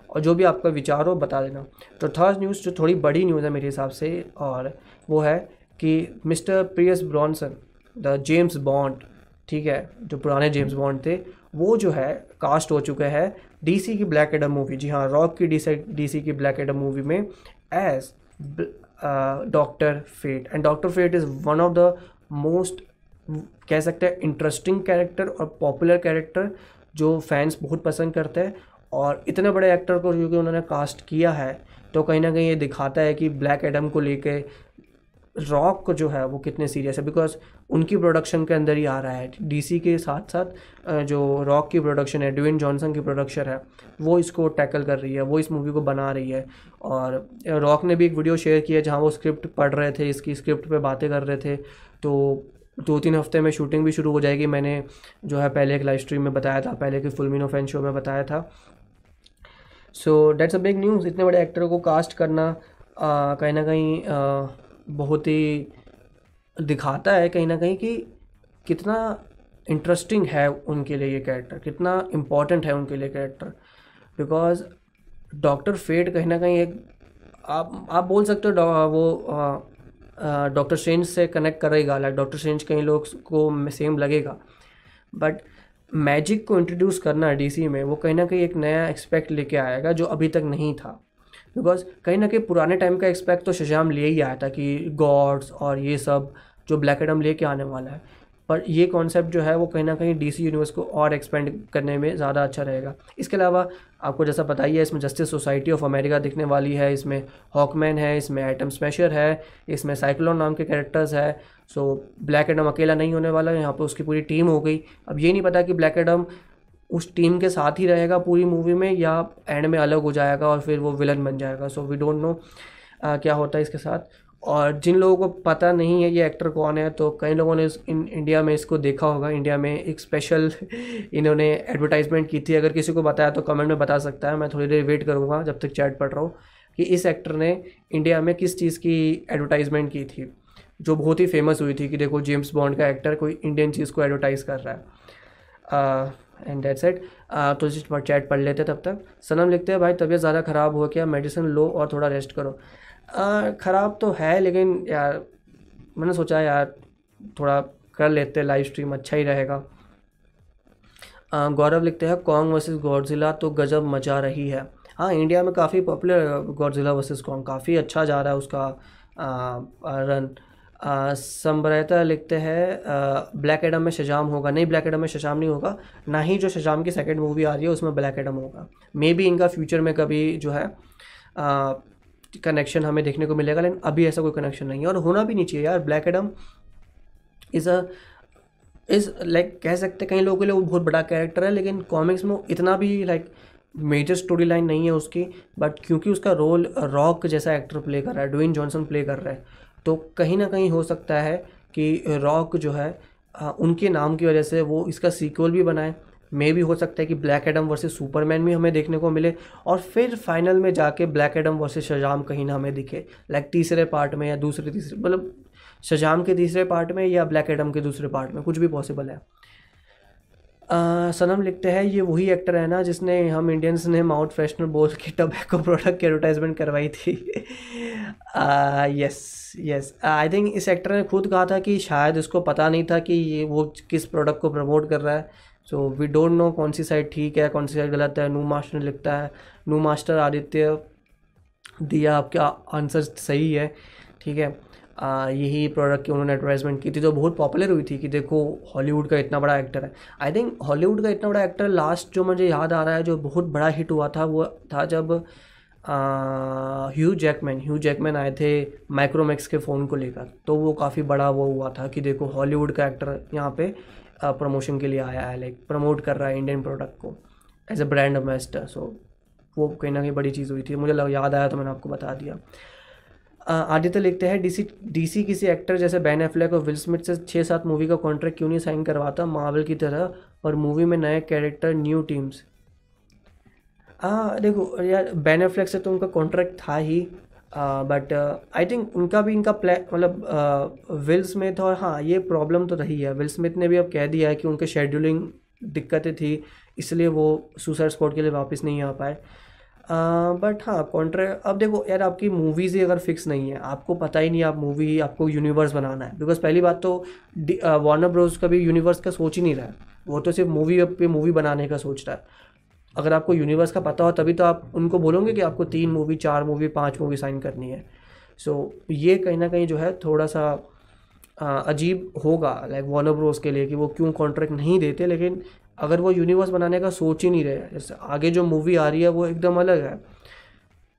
और जो भी आपका विचार हो बता देना। तो थर्ड न्यूज़ जो थोड़ी बड़ी न्यूज़ है मेरे हिसाब से और वो है कि Mister Pierce Brosnan the James Bond ठीक है जो पुराने जेम्स बॉन्ड थे वो जो है कास्ट हो चुका है डीसी की ब्लैक एडम मूवी जी हाँ रॉक की डीसी डीसी की ब्लैक एडम मूवी में as Doctor Fate and Doctor Fate is one of the most कह सकते हैं इंटरेस्टिंग कैरेक्टर और पॉपुलर कैरेक्टर जो फैंस बहुत पसंद करते हैं। और इतने बड़े एक्टर को जो कि उन्होंने कास्ट किया है तो कहीं ना कहीं ये दिखाता है कि ब्लैक एडम को लेके रॉक को जो है वो कितने सीरियस है बिकॉज़ उनकी प्रोडक्शन के अंदर ही आ रहा है। डीसी के साथ साथ जो रॉक की प्रोडक्शन है ड्वेन जॉनसन की प्रोडक्शन है, वो इसको टैकल कर रही है, वो इस मूवी को बना रही है। और रॉक ने भी एक वीडियो शेयर किया जहाँ वो स्क्रिप्ट पढ़ रहे थे, इसकी स्क्रिप्ट पे बातें कर रहे थे। तो दो तीन हफ़्ते में शूटिंग भी शुरू हो जाएगी, मैंने जो है पहले एक लाइव स्ट्रीम में बताया था, पहले की फुलमिनो फ़ैन शो में बताया था। So that's a big news इतने बड़े एक्टर को कास्ट करना कहीं ना कहीं बहुत ही दिखाता है कहीं ना कहीं कि कितना इंटरेस्टिंग है उनके लिए ये कैरेक्टर कितना इंपॉर्टेंट है उनके लिए कैरेक्टर बिकॉज़ डॉक्टर फेड कहीं ना कहीं एक, आप आप बोल सकते हो वो डॉक्टर स्ट्रेंज से कनेक्ट करेगा लाइक डॉक्टर स्ट्रेंज कहीं लोग को सेम लगेगा. बट मैजिक को इंट्रोड्यूस करना डीसी में, वो कहीं ना कहीं एक नया एक्सपेक्ट लेके आएगा जो अभी तक नहीं था। बिकॉज़ कहीं ना कहीं पुराने टाइम का एक्सपेक्ट तो शजाम ले ही आया था कि गॉड्स और ये सब जो ब्लैक एडम लेके आने वाला है। पर ये कॉन्सेप्ट जो है, वो कहीं ना कहीं डीसी यूनिवर्स को और एक्सपेंड करने में ज़्यादा अच्छा रहेगा। इसके अलावा आपको जैसा पता ही है, इसमें जस्टिस सोसाइटी ऑफ़ अमेरिका दिखने वाली है, इसमें हॉकमैन है, इसमें एटम स्मैशर है, इसमें साइक्लोन नाम के कैरेक्टर्स है। सो ब्लैक एडम अकेला नहीं होने वाला, यहाँ पर उसकी पूरी टीम हो गई। अब ये नहीं पता कि ब्लैक एडम उस टीम के साथ ही रहेगा पूरी मूवी में, या एंड में अलग हो जाएगा और फिर वो विलन बन जाएगा। सो वी डोंट नो क्या होता है इसके साथ। और जिन लोगों को पता नहीं है ये एक्टर कौन है तो कई लोगों ने इन इंडिया में इसको देखा होगा। इंडिया में एक स्पेशल इन्होंने एडवर्टाइजमेंट की थी। अगर किसी को बताया तो कमेंट में बता सकता है। मैं थोड़ी देर वेट करूँगा जब तक चैट पढ़ रहा हूँ कि इस एक्टर ने इंडिया में किस चीज़ की एडवर्टाइजमेंट की थी। जो बहुत ही फ़ेमस हुई थी कि देखो जेम्स बॉन्ड का एक्टर कोई इंडियन चीज़ को एडवर्टाइज़ कर रहा है। एंड डेट सेट तो जिस पर चैट पढ़ लेते तब तक। सनम लिखते हैं भाई तबीयत ज़्यादा ख़राब हो गया मेडिसिन लो और थोड़ा रेस्ट करो। ख़राब तो है लेकिन यार मैंने सोचा यार थोड़ा कर लेते लाइव स्ट्रीम अच्छा ही रहेगा। गौरव लिखते हैं कॉन्ग वर्सेस गॉडजिला तो गजब मचा रही है। हाँ इंडिया में काफ़ी पॉपुलर गॉडजिला वर्सेस कॉन्ग काफ़ी अच्छा जा रहा है उसका आ, रन संभरता लिखते हैं ब्लैक एडम में शजाम होगा। नहीं ब्लैक एडम में शजाम नहीं होगा। ना ही जो शजाम की सेकंड मूवी आ रही है, उसमें ब्लैक एडम होगा। मे बी इनका फ्यूचर में कभी जो है कनेक्शन हमें देखने को मिलेगा, लेकिन अभी ऐसा कोई कनेक्शन नहीं है। और होना भी नहीं चाहिए यार। Black Adam is a is like कह सकते कई लोगों के लिए वो बहुत बड़ा कैरेक्टर है, लेकिन कॉमिक्स में इतना भी लाइक मेजर स्टोरी लाइन नहीं है उसकी। बट क्योंकि उसका रोल रॉक जैसा एक्टर प्ले कर रहा है डोइन जॉनसन प्ले कर रहा है तो कहीं ना कहीं हो सकता है कि रॉक जो है उनके नाम की वजह से वो इसका सीक्वल भी बनाए। मे भी हो सकता है कि ब्लैक एडम वर्सेस सुपरमैन भी हमें देखने को मिले और फिर फाइनल में जाके ब्लैक एडम वर्सेस शजाम कहीं ना हमें दिखे। लाइक तीसरे पार्ट में या दूसरे तीसरे मतलब शजाम के तीसरे पार्ट में या ब्लैक एडम के दूसरे पार्ट में, कुछ भी पॉसिबल है। सनम लिखते हैं, ये वही एक्टर है ना, जिसने हम इंडियंस ने माउथ फ्रेशनर बोल के टोबैको प्रोडक्ट की एडवर्टाइजमेंट करवाई थी। यस यस आई थिंक इस एक्टर ने खुद कहा था कि शायद इसको पता नहीं था कि ये वो किस प्रोडक्ट को प्रमोट कर रहा है। सो वी डोंट नो कौन सी साइड ठीक है, कौन सी साइड गलत है। नू मास्टर लिखता है नू मास्टर आदित्य, दिया आपका आंसर सही है, ठीक है। यही प्रोडक्ट की उन्होंने एडवर्टाइजमेंट की थी जो बहुत पॉपुलर हुई थी कि देखो हॉलीवुड का इतना बड़ा एक्टर है। आई थिंक हॉलीवुड का इतना बड़ा एक्टर लास्ट जो मुझे याद आ रहा है, जो बहुत बड़ा हिट हुआ था, वो था जब ह्यू जैकमैन ह्यू जैकमैन आए थे माइक्रोमैक्स के फ़ोन को लेकर। तो वो काफ़ी बड़ा वो हुआ था कि देखो हॉलीवुड का एक्टर यहाँ पे प्रमोशन के लिए आया है लाइक प्रमोट कर रहा है इंडियन प्रोडक्ट को as a brand ambassador so वो कहीं ना कहीं बड़ी चीज़ हुई थी। मुझे याद आया तो मैंने आपको बता दिया। आदित्य लिखते हैं, डीसी डीसी किसी एक्टर जैसे बैन एफ्लेक और विल स्मिथ से छः सात मूवी का कॉन्ट्रैक्ट क्यों नहीं साइन करवाता? मार्वल की तरह और मूवी में नए कैरेक्टर न्यू टीम्स हाँ देखो, यार बैन एफ्लेक से तो उनका कॉन्ट्रैक्ट था ही बट आई थिंक उनका भी इनका प्लान मतलब विल स्मिथ और हाँ ये प्रॉब्लम तो रही है। विल स्मिथ ने भी अब कह दिया है कि उनके शेड्यूलिंग दिक्कतें थी, इसलिए वो सुसाइड स्पॉट के लिए वापस नहीं आ पाए। बट हाँ कॉन्ट्रे अब देखो यार आपकी मूवीज़ ही अगर फिक्स नहीं है आपको पता ही नहीं आप मूवी आपको यूनिवर्स बनाना है। बिकॉज़ पहली बात तो वार्नर ब्रोज का भी यूनिवर्स का सोच ही नहीं रहा है। वो तो सिर्फ़ मूवी पे मूवी बनाने का सोच रहा है। अगर आपको यूनिवर्स का पता हो तभी तो आप उनको बोलोगे कि आपको तीन मूवी चार मूवी पाँच मूवी साइन करनी है। सो so, ये कहीं ना कहीं जो है थोड़ा सा आ, अजीब होगा लाइक वार्नर ब्रोस के लिए कि वो क्यों कॉन्ट्रैक्ट नहीं देते लेकिन अगर वो यूनिवर्स बनाने का सोच ही नहीं रहे, जैसे आगे जो मूवी आ रही है वो एकदम अलग है।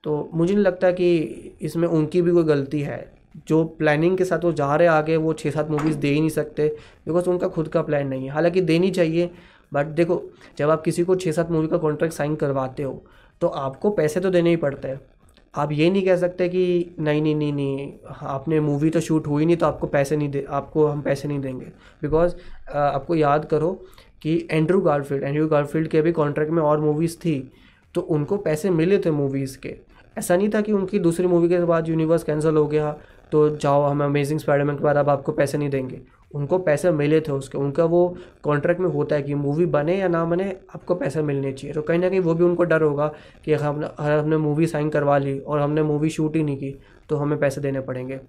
तो मुझे नहीं लगता कि इसमें उनकी भी कोई गलती है। जो प्लानिंग के साथ वो जा रहे आगे, वो छः सात मूवीज़ दे ही नहीं सकते बिकॉज़ उनका खुद का प्लान नहीं है। हालाँकि देनी चाहिए बट देखो, जब आप किसी को छः सात मूवी का कॉन्ट्रैक्ट साइन करवाते हो तो आपको पैसे तो देने ही पड़ते हैं। आप ये नहीं कह सकते कि नहीं नहीं नहीं नहीं, आपने मूवी तो शूट हुई नहीं तो आपको पैसे नहीं दे, आपको हम पैसे नहीं देंगे। बिकॉज़ आपको याद करो कि एंड्रू गारफील्ड एंड्रू गारफील्ड के भी कॉन्ट्रैक्ट में और मूवीज़ थी तो उनको पैसे मिले थे मूवीज़ के। ऐसा नहीं था कि उनकी दूसरी मूवी के बाद यूनिवर्स कैंसिल हो गया तो जाओ हम अमेजिंग स्पाइडरमैन के बाद अब आपको पैसे नहीं देंगे। उनको पैसे मिले थे उसके, उनका वो कॉन्ट्रैक्ट में होता है कि मूवी बने या ना बने, आपको पैसा मिलने चाहिए। तो कहीं ना कहीं वो भी उनको डर होगा कि हमने हमने मूवी साइन करवा ली और हमने मूवी शूट ही नहीं की तो हमें पैसे देने पड़ेंगे।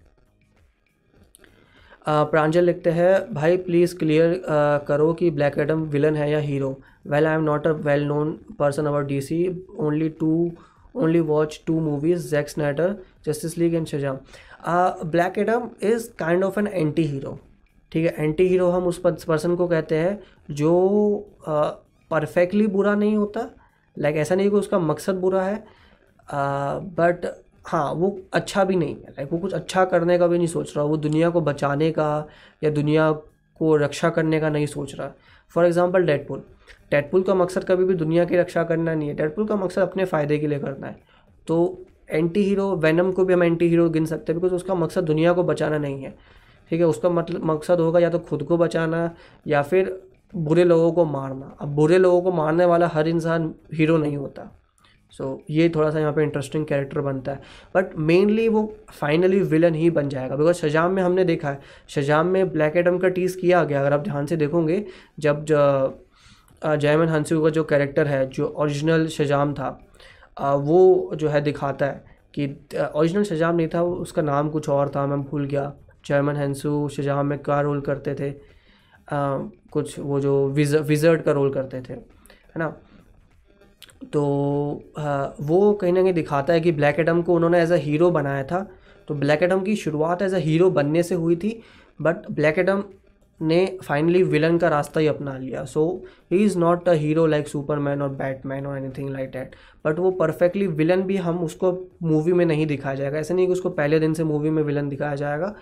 प्रांजल लिखते हैं भाई प्लीज़ क्लियर करो कि ब्लैक एडम विलन है या hero well I am not a well known person our D C only two only watch two movies Jack Snyder Justice League and Shazam Black Adam is kind of an anti hero ठीक है एंटी हीरो हम उस पर्सन को कहते हैं जो परफेक्टली uh, बुरा नहीं होता. लाइक like, ऐसा नहीं कि उसका मकसद बुरा है बट हाँ वो अच्छा भी नहीं है। लाइक वो कुछ अच्छा करने का भी नहीं सोच रहा, वो दुनिया को बचाने का या दुनिया को रक्षा करने का नहीं सोच रहा। फॉर एग्ज़ाम्पल डेडपुल डेडपुल का मकसद कभी भी दुनिया की रक्षा करना नहीं है। डेडपुल का मकसद अपने फ़ायदे के लिए करना है। तो एंटी हीरो वैनम को भी हम एंटी हीरो गिन सकते हैं बिकॉज़ उसका मकसद दुनिया को बचाना नहीं है। ठीक है? उसका मतलब मकसद होगा या तो खुद को बचाना या फिर बुरे लोगों को मारना। अब बुरे लोगों को मारने वाला हर इंसान हीरो नहीं होता। सो so, ये थोड़ा सा यहाँ पे इंटरेस्टिंग कैरेक्टर बनता है। बट मेनली वो फाइनली विलन ही बन जाएगा। बिकॉज़ शजाम में हमने देखा है शजाम में ब्लैक एडम का टीज़ किया गया। अगर आप ध्यान से देखोगे जब जयमन हंसू का जो कैरेक्टर है जो ओरिजिनल शजाम था वो जो है दिखाता है कि ओरिजिनल शजाम नहीं था उसका नाम कुछ और था मैं भूल गया। जयमन हंसू शजाम में क्या रोल करते थे? आ, कुछ वो जो विज विजर्ड का रोल करते थे है ना? तो वो कहीं ना कहीं दिखाता है कि ब्लैक एडम को उन्होंने एज अ हीरो बनाया था। तो ब्लैक एडम की शुरुआत एज अ हीरो बनने से हुई थी बट ब्लैक एडम ने फाइनली विलन का रास्ता ही अपना लिया। So he is not a hero like Superman और बैटमैन और एनीथिंग लाइक डैट बट वो परफेक्टली विलन भी हम उसको मूवी में नहीं दिखाया जाएगा। ऐसा नहीं कि उसको पहले दिन से मूवी में विलन दिखाया जाएगा,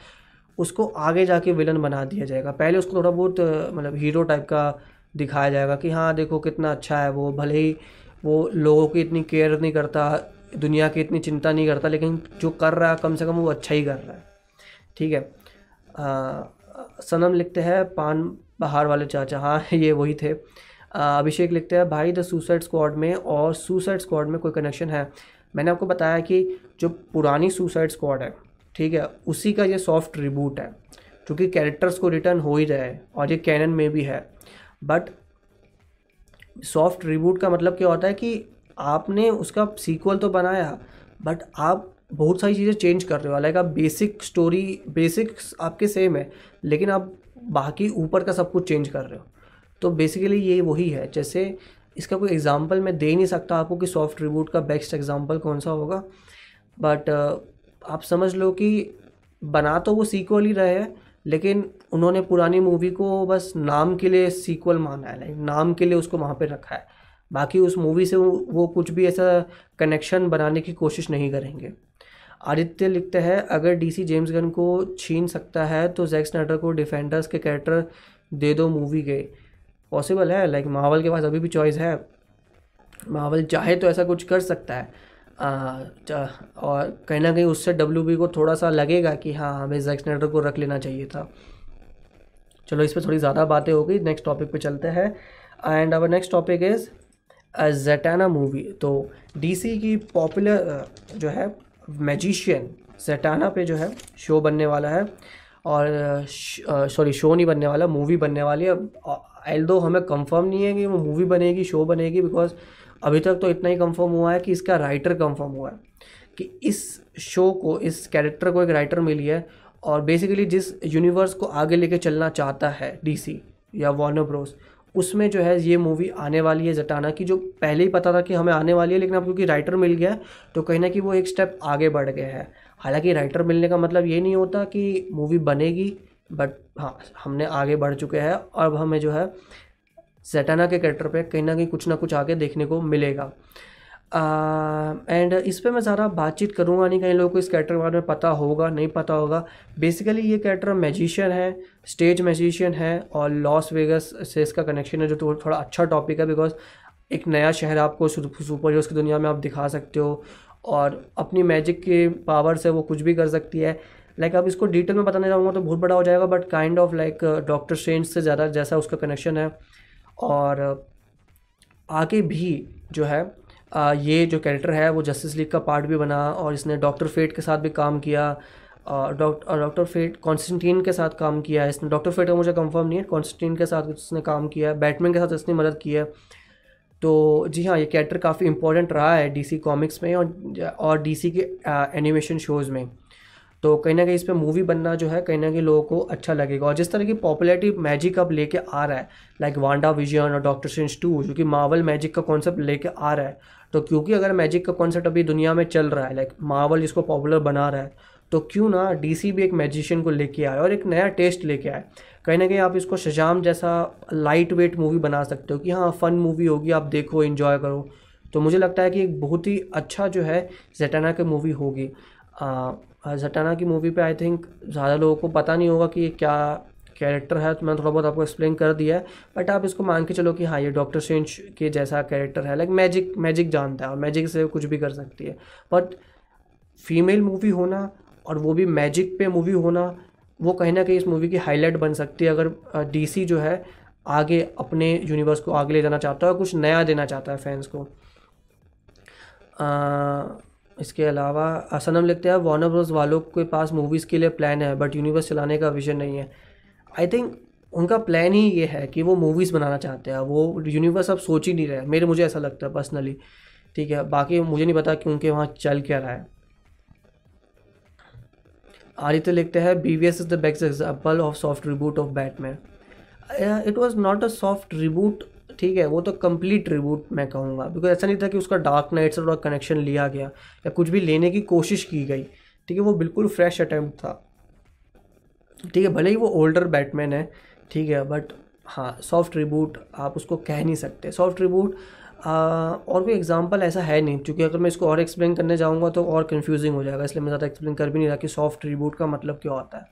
उसको आगे जाके विलन बना दिया जाएगा। पहले उसको थोड़ा बहुत मतलब हीरो टाइप का दिखाया जाएगा कि हाँ देखो कितना अच्छा है वो, भले ही वो लोगों की इतनी केयर नहीं करता दुनिया की इतनी चिंता नहीं करता लेकिन जो कर रहा है कम से कम वो अच्छा ही कर रहा है। ठीक है? आ, सनम लिखते हैं पान बहार वाले चाचा। हाँ ये वही थे। अभिषेक लिखते हैं भाई द सुसाइड स्क्वाड में और सुसाइड स्क्वाड में कोई कनेक्शन है? मैंने आपको बताया कि जो पुरानी सुसाइड स्क्वाड है ठीक है उसी का ये सॉफ्ट रिबूट है क्योंकि कैरेक्टर्स को रिटर्न हो ही रहे और ये कैनन में भी है। बट सॉफ्ट रिबूट का मतलब क्या होता है कि आपने उसका सीक्वल तो बनाया बट आप बहुत सारी चीज़ें चेंज कर रहे हो। लाइक आप बेसिक स्टोरी बेसिक्स आपके सेम है, लेकिन आप बाकी ऊपर का सब कुछ चेंज कर रहे हो। तो बेसिकली ये वही है। जैसे इसका कोई एग्जांपल मैं दे नहीं सकता आपको कि सॉफ्ट रिबूट का बेस्ट एग्जांपल कौन सा होगा बट आप समझ लो कि बना तो वो सीक्वल ही रहे हैं लेकिन उन्होंने पुरानी मूवी को बस नाम के लिए सीक्वल माना है लाइक नाम के लिए उसको वहाँ पे रखा है। बाकी उस मूवी से वो, कुछ भी ऐसा कनेक्शन बनाने की कोशिश नहीं करेंगे। आदित्य लिखते हैं अगर डीसी जेम्स गन को छीन सकता है तो जैक स्नाइडर को डिफेंडर्स के कैरेक्टर दे दो मूवी के। पॉसिबल है? लाइक मावल के पास अभी भी चॉइस है। मावल चाहे तो ऐसा कुछ कर सकता है। और कहीं ना कहीं उससे डब्ल्यूबी को थोड़ा सा लगेगा कि हाँ हमें जैक स्नाइडर को रख लेना चाहिए था। चलो, इस पर थोड़ी ज़्यादा बातें हो गई। नेक्स्ट टॉपिक पे चलते हैं। And our next topic is Zatanna movie तो डीसी की पॉपुलर जो है मैजिशियन जेटाना पे जो है शो बनने वाला है। और सॉरी शो नहीं बनने वाला मूवी बनने वाली है। एल दो हमें कंफर्म नहीं है कि वो मूवी बनेगी शो बनेगी बिकॉज़ अभी तक तो इतना ही कंफर्म हुआ है कि इसका राइटर कंफर्म हुआ है कि इस शो को, इस कैरेक्टर को एक राइटर मिली है और बेसिकली जिस यूनिवर्स को आगे लेके चलना चाहता है डीसी या वॉर्नर ब्रोस उसमें जो है ये मूवी आने वाली है जटाना की, जो पहले ही पता था कि हमें आने वाली है, लेकिन अब क्योंकि राइटर मिल गया तो कहीं ना कहीं वो एक स्टेप आगे बढ़ गया है। हालाँकि राइटर मिलने का मतलब ये नहीं होता कि मूवी बनेगी बट हाँ हमने आगे बढ़ चुके हैं और अब हमें जो है जटाना के कैरेक्टर पे कहीं ना कहीं कुछ ना कुछ आगे देखने को मिलेगा। एंड uh, इस पर मैं ज़्यादा बातचीत करूँगा नहीं कहीं लोगों को इस कैरेक्टर के बारे में पता होगा नहीं पता होगा। बेसिकली ये कैरेक्टर मैजिशियन है स्टेज मैजिशियन है और लॉस वेगस से इसका कनेक्शन है जो तो थोड़ा अच्छा टॉपिक है बिकॉज़ एक नया शहर आपको सुपर हीरोज़ की दुनिया में आप दिखा सकते हो और अपनी मैजिक के पावर से वो कुछ भी कर सकती है। लाइक like, अब इसको डिटेल में बताने जाऊँगा तो बहुत बड़ा हो जाएगा but kind of like Doctor Strange से ज़्यादा जैसा उसका कनेक्शन है। और आगे भी जो है आ, ये जो कैरेक्टर है वो जस्टिस लीग का पार्ट भी बना और इसने डॉक्टर फेट के साथ भी काम किया डॉक्टर डॉक्टर फेट कॉन्स्टेंटीन के साथ काम किया इसने। डॉक्टर फेट का मुझे कंफर्म नहीं है कॉन्स्टेंटीन के साथ इसने काम किया बैटमैन के साथ इसने मदद की है। तो जी हाँ ये कैरेक्टर काफ़ी इंपॉर्टेंट रहा है डीसी कॉमिक्स में और और डीसी के एनिमेशन शोज़ में। तो कहीं ना कहीं इस पर मूवी बनना जो है, कहीं ना कहीं लोगों को अच्छा लगेगा। और जिस तरह की पॉपुलैरिटी मैजिक अब लेके आ रहा है लाइक वांडा विजन और डॉक्टर स्ट्रेंज टू जो कि मावल मैजिक का कॉन्सेप्ट लेके आ रहा है तो क्योंकि अगर मैजिक का कॉन्सेप्ट अभी दुनिया में चल रहा है लाइक मावल इसको पॉपुलर बना रहा है तो क्यों ना डीसी भी एक मैजिशियन को लेके आए और एक नया टेस्ट लेके आए। कहीं ना कहीं आप इसको शजाम जैसा लाइट वेट मूवी बना सकते हो कि हाँ फन मूवी होगी, आप देखो इन्जॉय करो। तो मुझे लगता है कि एक बहुत ही अच्छा जो है जेटाना की मूवी होगी। जटाना की मूवी पे आई थिंक ज़्यादा लोगों को पता नहीं होगा कि ये क्या कैरेक्टर है तो मैंने थोड़ा बहुत आपको एक्सप्लेन कर दिया है। बट आप इसको मान के चलो कि हाँ ये डॉक्टर सेंच के जैसा कैरेक्टर है लाइक मैजिक मैजिक जानता है और मैजिक से कुछ भी कर सकती है। बट फीमेल मूवी होना और वो भी मैजिक पे मूवी होना वो कहीं ना कहीं इस मूवी की हाईलाइट बन सकती है। अगर डीसी जो है आगे अपने यूनिवर्स को आगे ले जाना चाहता है और कुछ नया देना चाहता है फैंस को। आ, इसके अलावा सनम लिखते हैं वार्नर ब्रोस वालों के पास मूवीज़ के लिए प्लान है बट यूनिवर्स चलाने का विजन नहीं है। आई थिंक उनका प्लान ही ये है कि वो मूवीज़ बनाना चाहते हैं। वो यूनिवर्स अब सोच ही नहीं रहे। मेरे, मुझे ऐसा लगता है पर्सनली ठीक है? बाकी मुझे नहीं पता कि उनके वहाँ चल क्या रहा है। आदित्य लिखते हैं B V S is the best example of soft reboot of Batman it was not a soft reboot ठीक है वो तो कंप्लीट रिबूट मैं कहूँगा। बिकॉज़ ऐसा नहीं था कि उसका डार्क नाइट से थोड़ा कनेक्शन लिया गया या कुछ भी लेने की कोशिश की गई। ठीक है वो बिल्कुल फ्रेश अटैम्प्ट था। ठीक है भले ही वो ओल्डर बैटमैन है ठीक है बट हाँ सॉफ्ट रिबूट आप उसको कह नहीं सकते। सॉफ्ट रिबूट और कोई एग्जांपल ऐसा है नहीं क्योंकि अगर मैं इसको और एक्सप्लेन करने जाऊँगा तो और कन्फ्यूजिंग हो जाएगा इसलिए मैं ज़्यादा एक्सप्लेन कर भी नहीं रहा कि सॉफ्ट रिबूट का मतलब क्या होता है।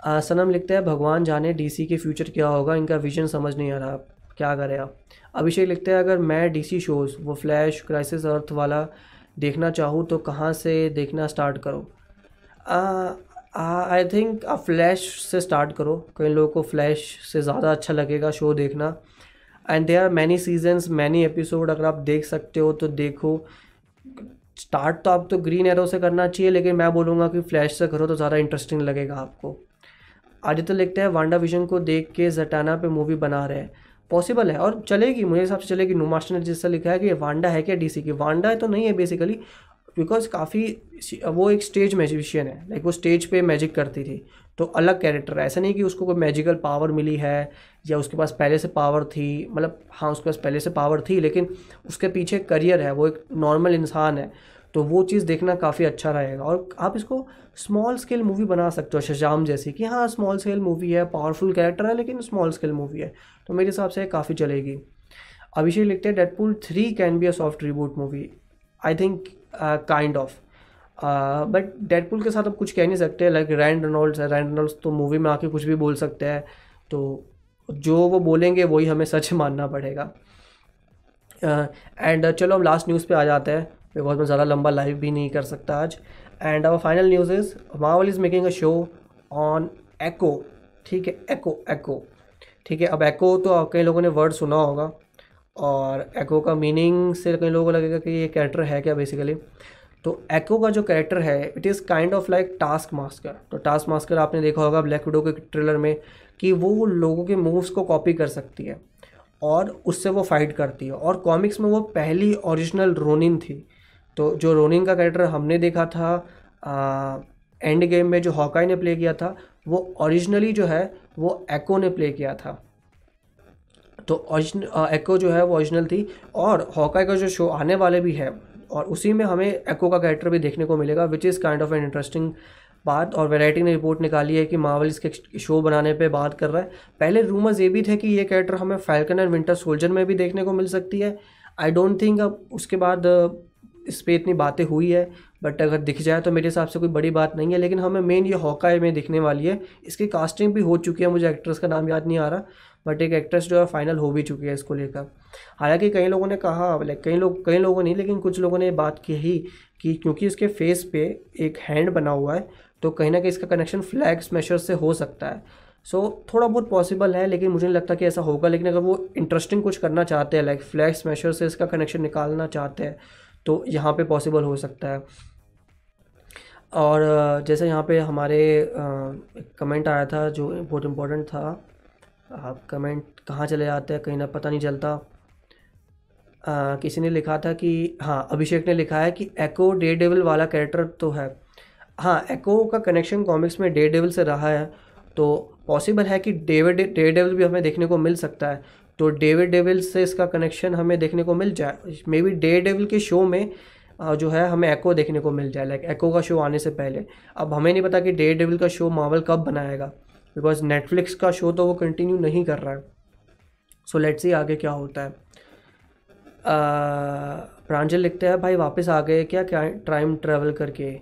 आ, सनम लिखते हैं भगवान जाने डीसी के फ्यूचर क्या होगा इनका विजन समझ नहीं आ रहा। क्या करें आप? अभिषेक लिखते हैं, अगर मैं डीसी शोज़ वो फ्लैश क्राइसिस अर्थ वाला देखना चाहूँ तो कहाँ से देखना स्टार्ट करो? आई थिंक आप फ्लैश से स्टार्ट करो। कई लोगों को फ्लैश से ज़्यादा अच्छा लगेगा शो देखना। And there are many seasons many episode अगर आप देख सकते हो तो देखो। स्टार्ट तो आप तो ग्रीन एरो से करना चाहिए, लेकिन मैं बोलूँगा कि फ्लैश से करो तो ज़्यादा इंटरेस्टिंग लगेगा आपको। आदित्य लिखते हैं वांडा विजन को देख के जटाना पे मूवी बना रहे हैं। पॉसिबल है और चलेगी, मुझे हिसाब से चलेगी। नो मास्टर ने जिससे लिखा है कि वांडा है क्या डीसी की? वांडा है तो नहीं है बेसिकली बिकॉज़ काफ़ी वो एक स्टेज मैजिशियन है। लाइक वो स्टेज पे मैजिक करती थी। तो अलग कैरेक्टर है। ऐसा नहीं कि उसको कोई मैजिकल पावर मिली है, या उसके पास पहले से पावर थी। मतलब हाँ उसके पास पहले से पावर थी, लेकिन उसके पीछे करियर है। वो एक नॉर्मल इंसान है। तो वो चीज़ देखना काफ़ी अच्छा रहेगा। और आप इसको स्मॉल स्केल मूवी बना सकते हो शजाम जैसी कि हाँ स्मॉल स्केल मूवी है पावरफुल कैरेक्टर है लेकिन स्मॉल स्केल मूवी है। तो मेरे हिसाब से काफ़ी चलेगी। अभिषेक लिखते हैं Deadpool three can be a soft reboot movie I think kind of but Deadpool के साथ अब कुछ कह नहीं सकते लाइक रैंड रेनॉल्ड्स है रैंड रेनॉल्ड्स तो मूवी में आके कुछ भी बोल सकते हैं तो जो वो बोलेंगे वही हमें सच मानना पड़ेगा। एंड uh, uh, चलो हम लास्ट न्यूज़ पे आ जाते हैं। बिकॉज़ मैं ज़्यादा लंबा लाइव भी नहीं कर सकता आज। And our final news is Marvel is making a show on Echo ठीक है एको एको ठीक है, अब एको तो कई लोगों ने वर्ड सुना होगा। और एको का मीनिंग से कई लोगों को लगेगा कि ये कैरेक्टर है क्या बेसिकली तो एको का जो कैरेक्टर है it is kind of like Taskmaster तो टास्क मास्कर आपने देखा होगा ब्लैक विडो के ट्रेलर में कि वो लोगों के मूव्स को कॉपी कर सकती है। और उससे वो फाइट करती है। और कॉमिक्स में वो पहली ओरिजिनल रोनिन थी। तो जो रोनिन का कैरेक्टर हमने देखा था आ, एंड गेम में जो हॉकाई ने प्ले किया था वो ओरिजिनली जो है वो एको ने प्ले किया था। तो ओरिजिनल एको जो है वो ओरिजिनल थी और हॉकाई का जो शो आने वाले भी है और उसी में हमें एको का कैरेक्टर भी देखने को मिलेगा which is kind of an interesting बात और वेराइटी ने रिपोर्ट निकाली है कि मावल इसके शो बनाने पे बात कर रहा है। पहले रूमर्स ये भी थे कि ये कैरेक्टर हमें फैल्कन एंड विंटर सोल्जर में भी देखने को मिल सकती है। आई डोंट थिंक अब उसके बाद इस पर इतनी बातें हुई है बट अगर दिख जाए तो मेरे हिसाब से कोई बड़ी बात नहीं है लेकिन हमें मेन ये हॉकाई में दिखने वाली है। इसकी कास्टिंग भी हो चुकी है मुझे एक्ट्रेस का नाम याद नहीं आ रहा बट एक एक्ट्रेस जो है फाइनल हो भी चुकी है इसको लेकर। हालाँकि कई लोगों ने कहा लाइक कई लोग कई लोगों नहीं लेकिन कुछ लोगों ने बात की ही कि क्योंकि इसके फेस पे एक हैंड बना हुआ है तो कहीं ना कहीं इसका कनेक्शन फ्लैग स्मैशर से हो सकता है। सो so, थोड़ा बहुत पॉसिबल है लेकिन मुझे नहीं लगता कि ऐसा होगा लेकिन अगर वो इंटरेस्टिंग कुछ करना चाहते हैं लाइक फ्लैग स्मैशर से इसका कनेक्शन निकालना चाहते हैं तो यहाँ पे पॉसिबल हो सकता है। और जैसे यहाँ पे हमारे कमेंट आया था जो बहुत इम्पोर्टेंट था। आप कमेंट कहाँ चले जाते हैं? कहीं ना, पता नहीं चलता। किसी ने लिखा था कि हाँ अभिषेक ने लिखा है कि एको डे डेविल वाला कैरेक्टर तो है। हाँ एको का कनेक्शन कॉमिक्स में डे डेविल से रहा है। तो पॉसिबल है कि डेविड डे डेविल भी हमें देखने को मिल सकता है। तो डेविड डेविल से इसका कनेक्शन हमें देखने को मिल जाए। मे बी डे डेविल के शो में जो है, हमें एको देखने को मिल जाए। लाइक एको का शो आने से पहले। अब हमें नहीं पता कि डे डेविल का शो मावल कब बनाएगा। बिकॉज़ नेटफ्लिक्स का शो तो वो कंटिन्यू नहीं कर रहा है। सो लेट्स सी आगे क्या होता है। प्रांजल लिखते हैं, भाई, वापस आ गए क्या? क्या टाइम ट्रैवल करके?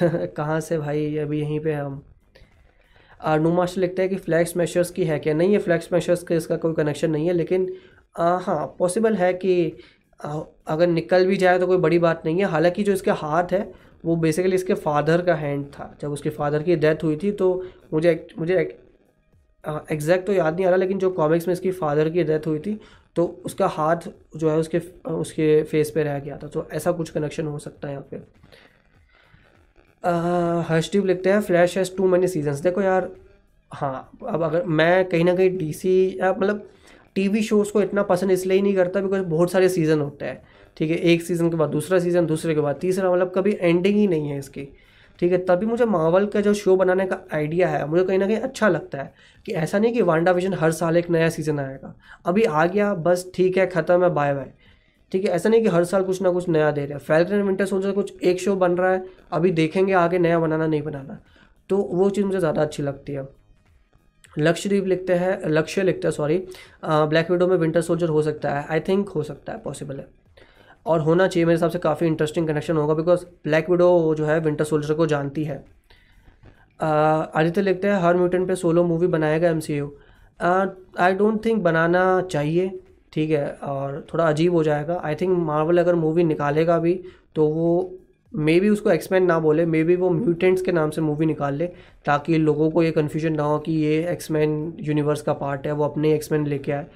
कहाँ से भाई? अभी यहीं पे हम। नो मास्टर लिखते हैं कि फ्लैक्स मैशर्स की है क्या? नहीं है फ्लैक्स मैशर्स का इसका कोई कनेक्शन नहीं है, लेकिन हाँ पॉसिबल है कि अगर निकल भी जाए तो कोई बड़ी बात नहीं है। हालाँकि जो इसके हाथ है, वो बेसिकली इसके फादर का हैंड था। जब उसके फादर की डेथ हुई थी तो मुझे मुझे एग्जैक्ट तो याद नहीं आ रहा, लेकिन जो कॉमिक्स में इसकी फादर की डेथ हुई थी तो उसका हाथ जो है उसके उसके फेस पे रह गया था। तो ऐसा कुछ कनेक्शन हो सकता है यहाँ पे। हर्षदीप लिखते हैं Flash has too many seasons देखो यार हाँ अब अगर मैं कहीं ना कहीं डीसी या मतलब टीवी शोज़ को इतना पसंद इसलिए ही नहीं करता बिकॉज़ बहुत सारे सीज़न होते हैं। ठीक है, एक सीज़न के बाद दूसरा सीज़न दूसरे के बाद तीसरा मतलब कभी एंडिंग ही नहीं है इसकी। ठीक है, तभी मुझे मावल का जो शो बनाने का आइडिया है, मुझे कहीं ना कहीं अच्छा लगता है कि ऐसा नहीं कि वांडा विजन हर साल एक नया सीज़न आएगा। अभी आ गया, बस ठीक है, ख़त्म है बाय बाय ठीक है, ऐसा नहीं कि हर साल कुछ ना कुछ नया दे रहे हैं। फैल्कन एंड विंटर सोल्जर कुछ एक शो बन रहा है, अभी देखेंगे आगे नया बनाना, नहीं बनाना। तो वो चीज़ मुझे ज़्यादा अच्छी लगती है। लक्ष्यदीप लिखते हैं लक्ष्य लिखते हैं सॉरी ब्लैक विडो में विंटर सोल्जर हो सकता है आई थिंक हो सकता है पॉसिबल है। और होना चाहिए, मेरे हिसाब से काफ़ी इंटरेस्टिंग कनेक्शन होगा बिकॉज़ ब्लैक विडो जो है विंटर सोल्जर को जानती है। आदित्य लिखते हैं, हर म्यूटेंट पे सोलो मूवी बनाएगा M C U I don't think बनाना चाहिए। ठीक है और थोड़ा अजीब हो जाएगा। आई थिंक मार्वल अगर मूवी निकालेगा भी तो वो मे बी उसको एक्समैन ना बोले मे बी वो म्यूटेंट्स के नाम से मूवी निकाल ले ताकि लोगों को ये कन्फ्यूज़न ना हो कि ये एक्समैन यूनिवर्स का पार्ट है वो अपने एक्समैन लेके आए।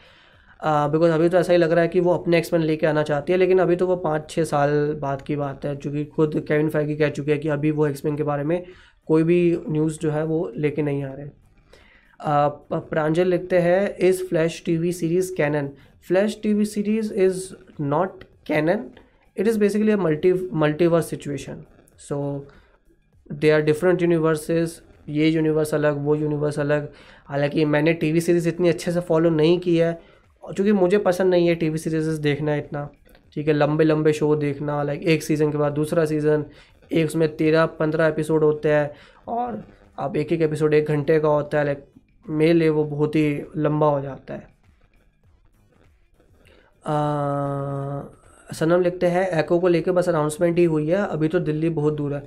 बिकॉज़ uh, अभी तो ऐसा ही लग रहा है कि वो अपने एक्समैन लेके आना चाहती है लेकिन अभी तो वो पाँच छः साल बाद की बात है चूँकि खुद केविन फैगी कह चुके हैं कि अभी वो एक्समैन के बारे में कोई भी न्यूज़ जो है वो लेके नहीं आ रहे। प्रांजल लिखते हैं is Flash TV series canon? Flash TV series is not canon. it is basically a multi multiverse situation so they are different ये यूनिवर्स अलग, वो यूनिवर्स अलग। हालाँकि मैंने टीवी सीरीज़ इतनी अच्छे से फॉलो नहीं की है, क्योंकि मुझे पसंद नहीं है टीवी सीरीज़ देखना इतना। ठीक है, लंबे लंबे शो देखना लाइक एक सीज़न के बाद दूसरा सीज़न, एक उसमें तेरह, पंद्रह एपिसोड होते हैं, और अब एक एक एपिसोड एक घंटे का होता है लाइक मेरे है वो बहुत ही लंबा हो जाता है। आ, सनम लिखते हैं एको को लेकर बस अनाउंसमेंट ही हुई है अभी तो दिल्ली बहुत दूर है।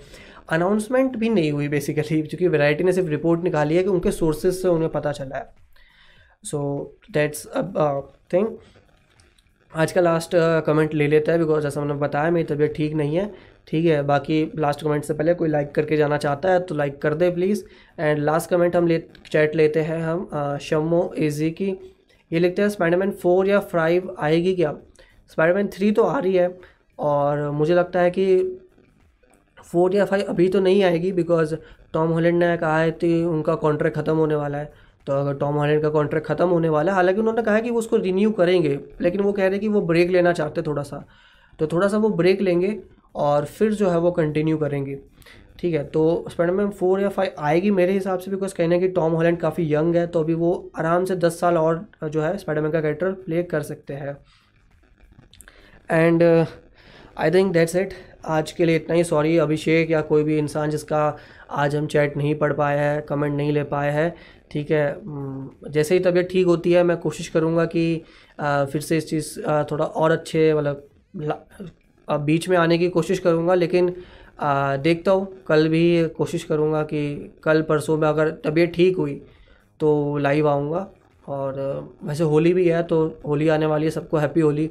अनाउंसमेंट भी नहीं हुई बेसिकली क्योंकि वैरायटी ने सिर्फ़ रिपोर्ट निकाली है कि उनके सोर्सेज से उन्हें पता चला है। सो दैट्स थिंग आज का लास्ट कमेंट ले लेता है बिकॉज़ जैसा मैंने बताया मेरी तबीयत ठीक नहीं है। ठीक है, बाकी लास्ट कमेंट से पहले कोई लाइक करके जाना चाहता है तो लाइक कर दे प्लीज़ एंड लास्ट कमेंट हम ले चैट लेते हैं हम शमो एजी की. ये लिखते हैं स्पाइडरमैन फोर या फाइव आएगी क्या? स्पाइडरमैन थ्री तो आ रही है और मुझे लगता है कि फोर या फाइव अभी तो नहीं आएगी बिकॉज़ टॉम हॉलैंड ने कहा है कि उनका कॉन्ट्रैक्ट ख़त्म होने वाला है। तो अगर टॉम हॉलैंड का कॉन्ट्रैक्ट ख़त्म होने वाला है, हालाँकि उन्होंने कहा है कि वो उसको रिन्यू करेंगे, लेकिन वो कह रहे हैं कि वो ब्रेक लेना चाहते थोड़ा सा। तो थोड़ा सा वो ब्रेक लेंगे और फिर जो है वो कंटिन्यू करेंगे। ठीक है तो स्पाइडरमैन फोर या फाइव आएगी मेरे हिसाब से बिकॉज़ कहने कि टॉम हॉलैंड काफ़ी यंग है तो अभी वो आराम से दस साल और जो है स्पाइडरमैन का कैरेक्टर प्ले कर सकते हैं। And I think that's it आज के लिए इतना ही। सॉरी अभिषेक या कोई भी इंसान जिसका आज हम चैट नहीं पढ़ पाया है कमेंट नहीं ले पाए है ठीक है जैसे ही तबीयत ठीक होती है मैं कोशिश करूँगा कि आ, फिर से इस चीज़ थोड़ा और अच्छे मतलब बीच में आने की कोशिश करूँगा लेकिन आ, देखता हूँ। कल भी कोशिश करूँगा कि कल परसों में अगर तबीयत ठीक हुई तो लाइव आऊँगा। और वैसे होली भी है तो होली आने वाली है सबको हैप्पी होली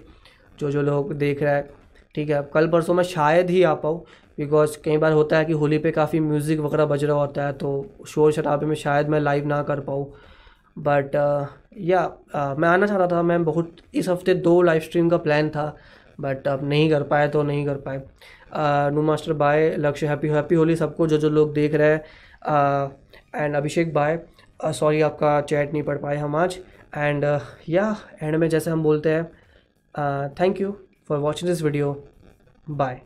जो जो लोग देख रहा है। ठीक है अब कल परसों मैं शायद ही आ पाऊँ बिकॉज़ कई बार होता है कि होली पे काफ़ी म्यूज़िक वगैरह बज रहा होता है तो शोर शराबे में शायद मैं लाइव ना कर पाऊँ। बट या मैं आना चाहता था मैं बहुत इस हफ़्ते दो लाइव स्ट्रीम का प्लान था। बट अब नहीं कर पाए तो नहीं कर पाए। New master by Lakshya happy happy Holi सबको, जो जो लोग देख रहे हैं। एंड अभिषेक बाय सॉरी आपका चैट नहीं पढ़ पाए हम आज। एंड या एंड में जैसे हम बोलते हैं। Thank you for watching this video bye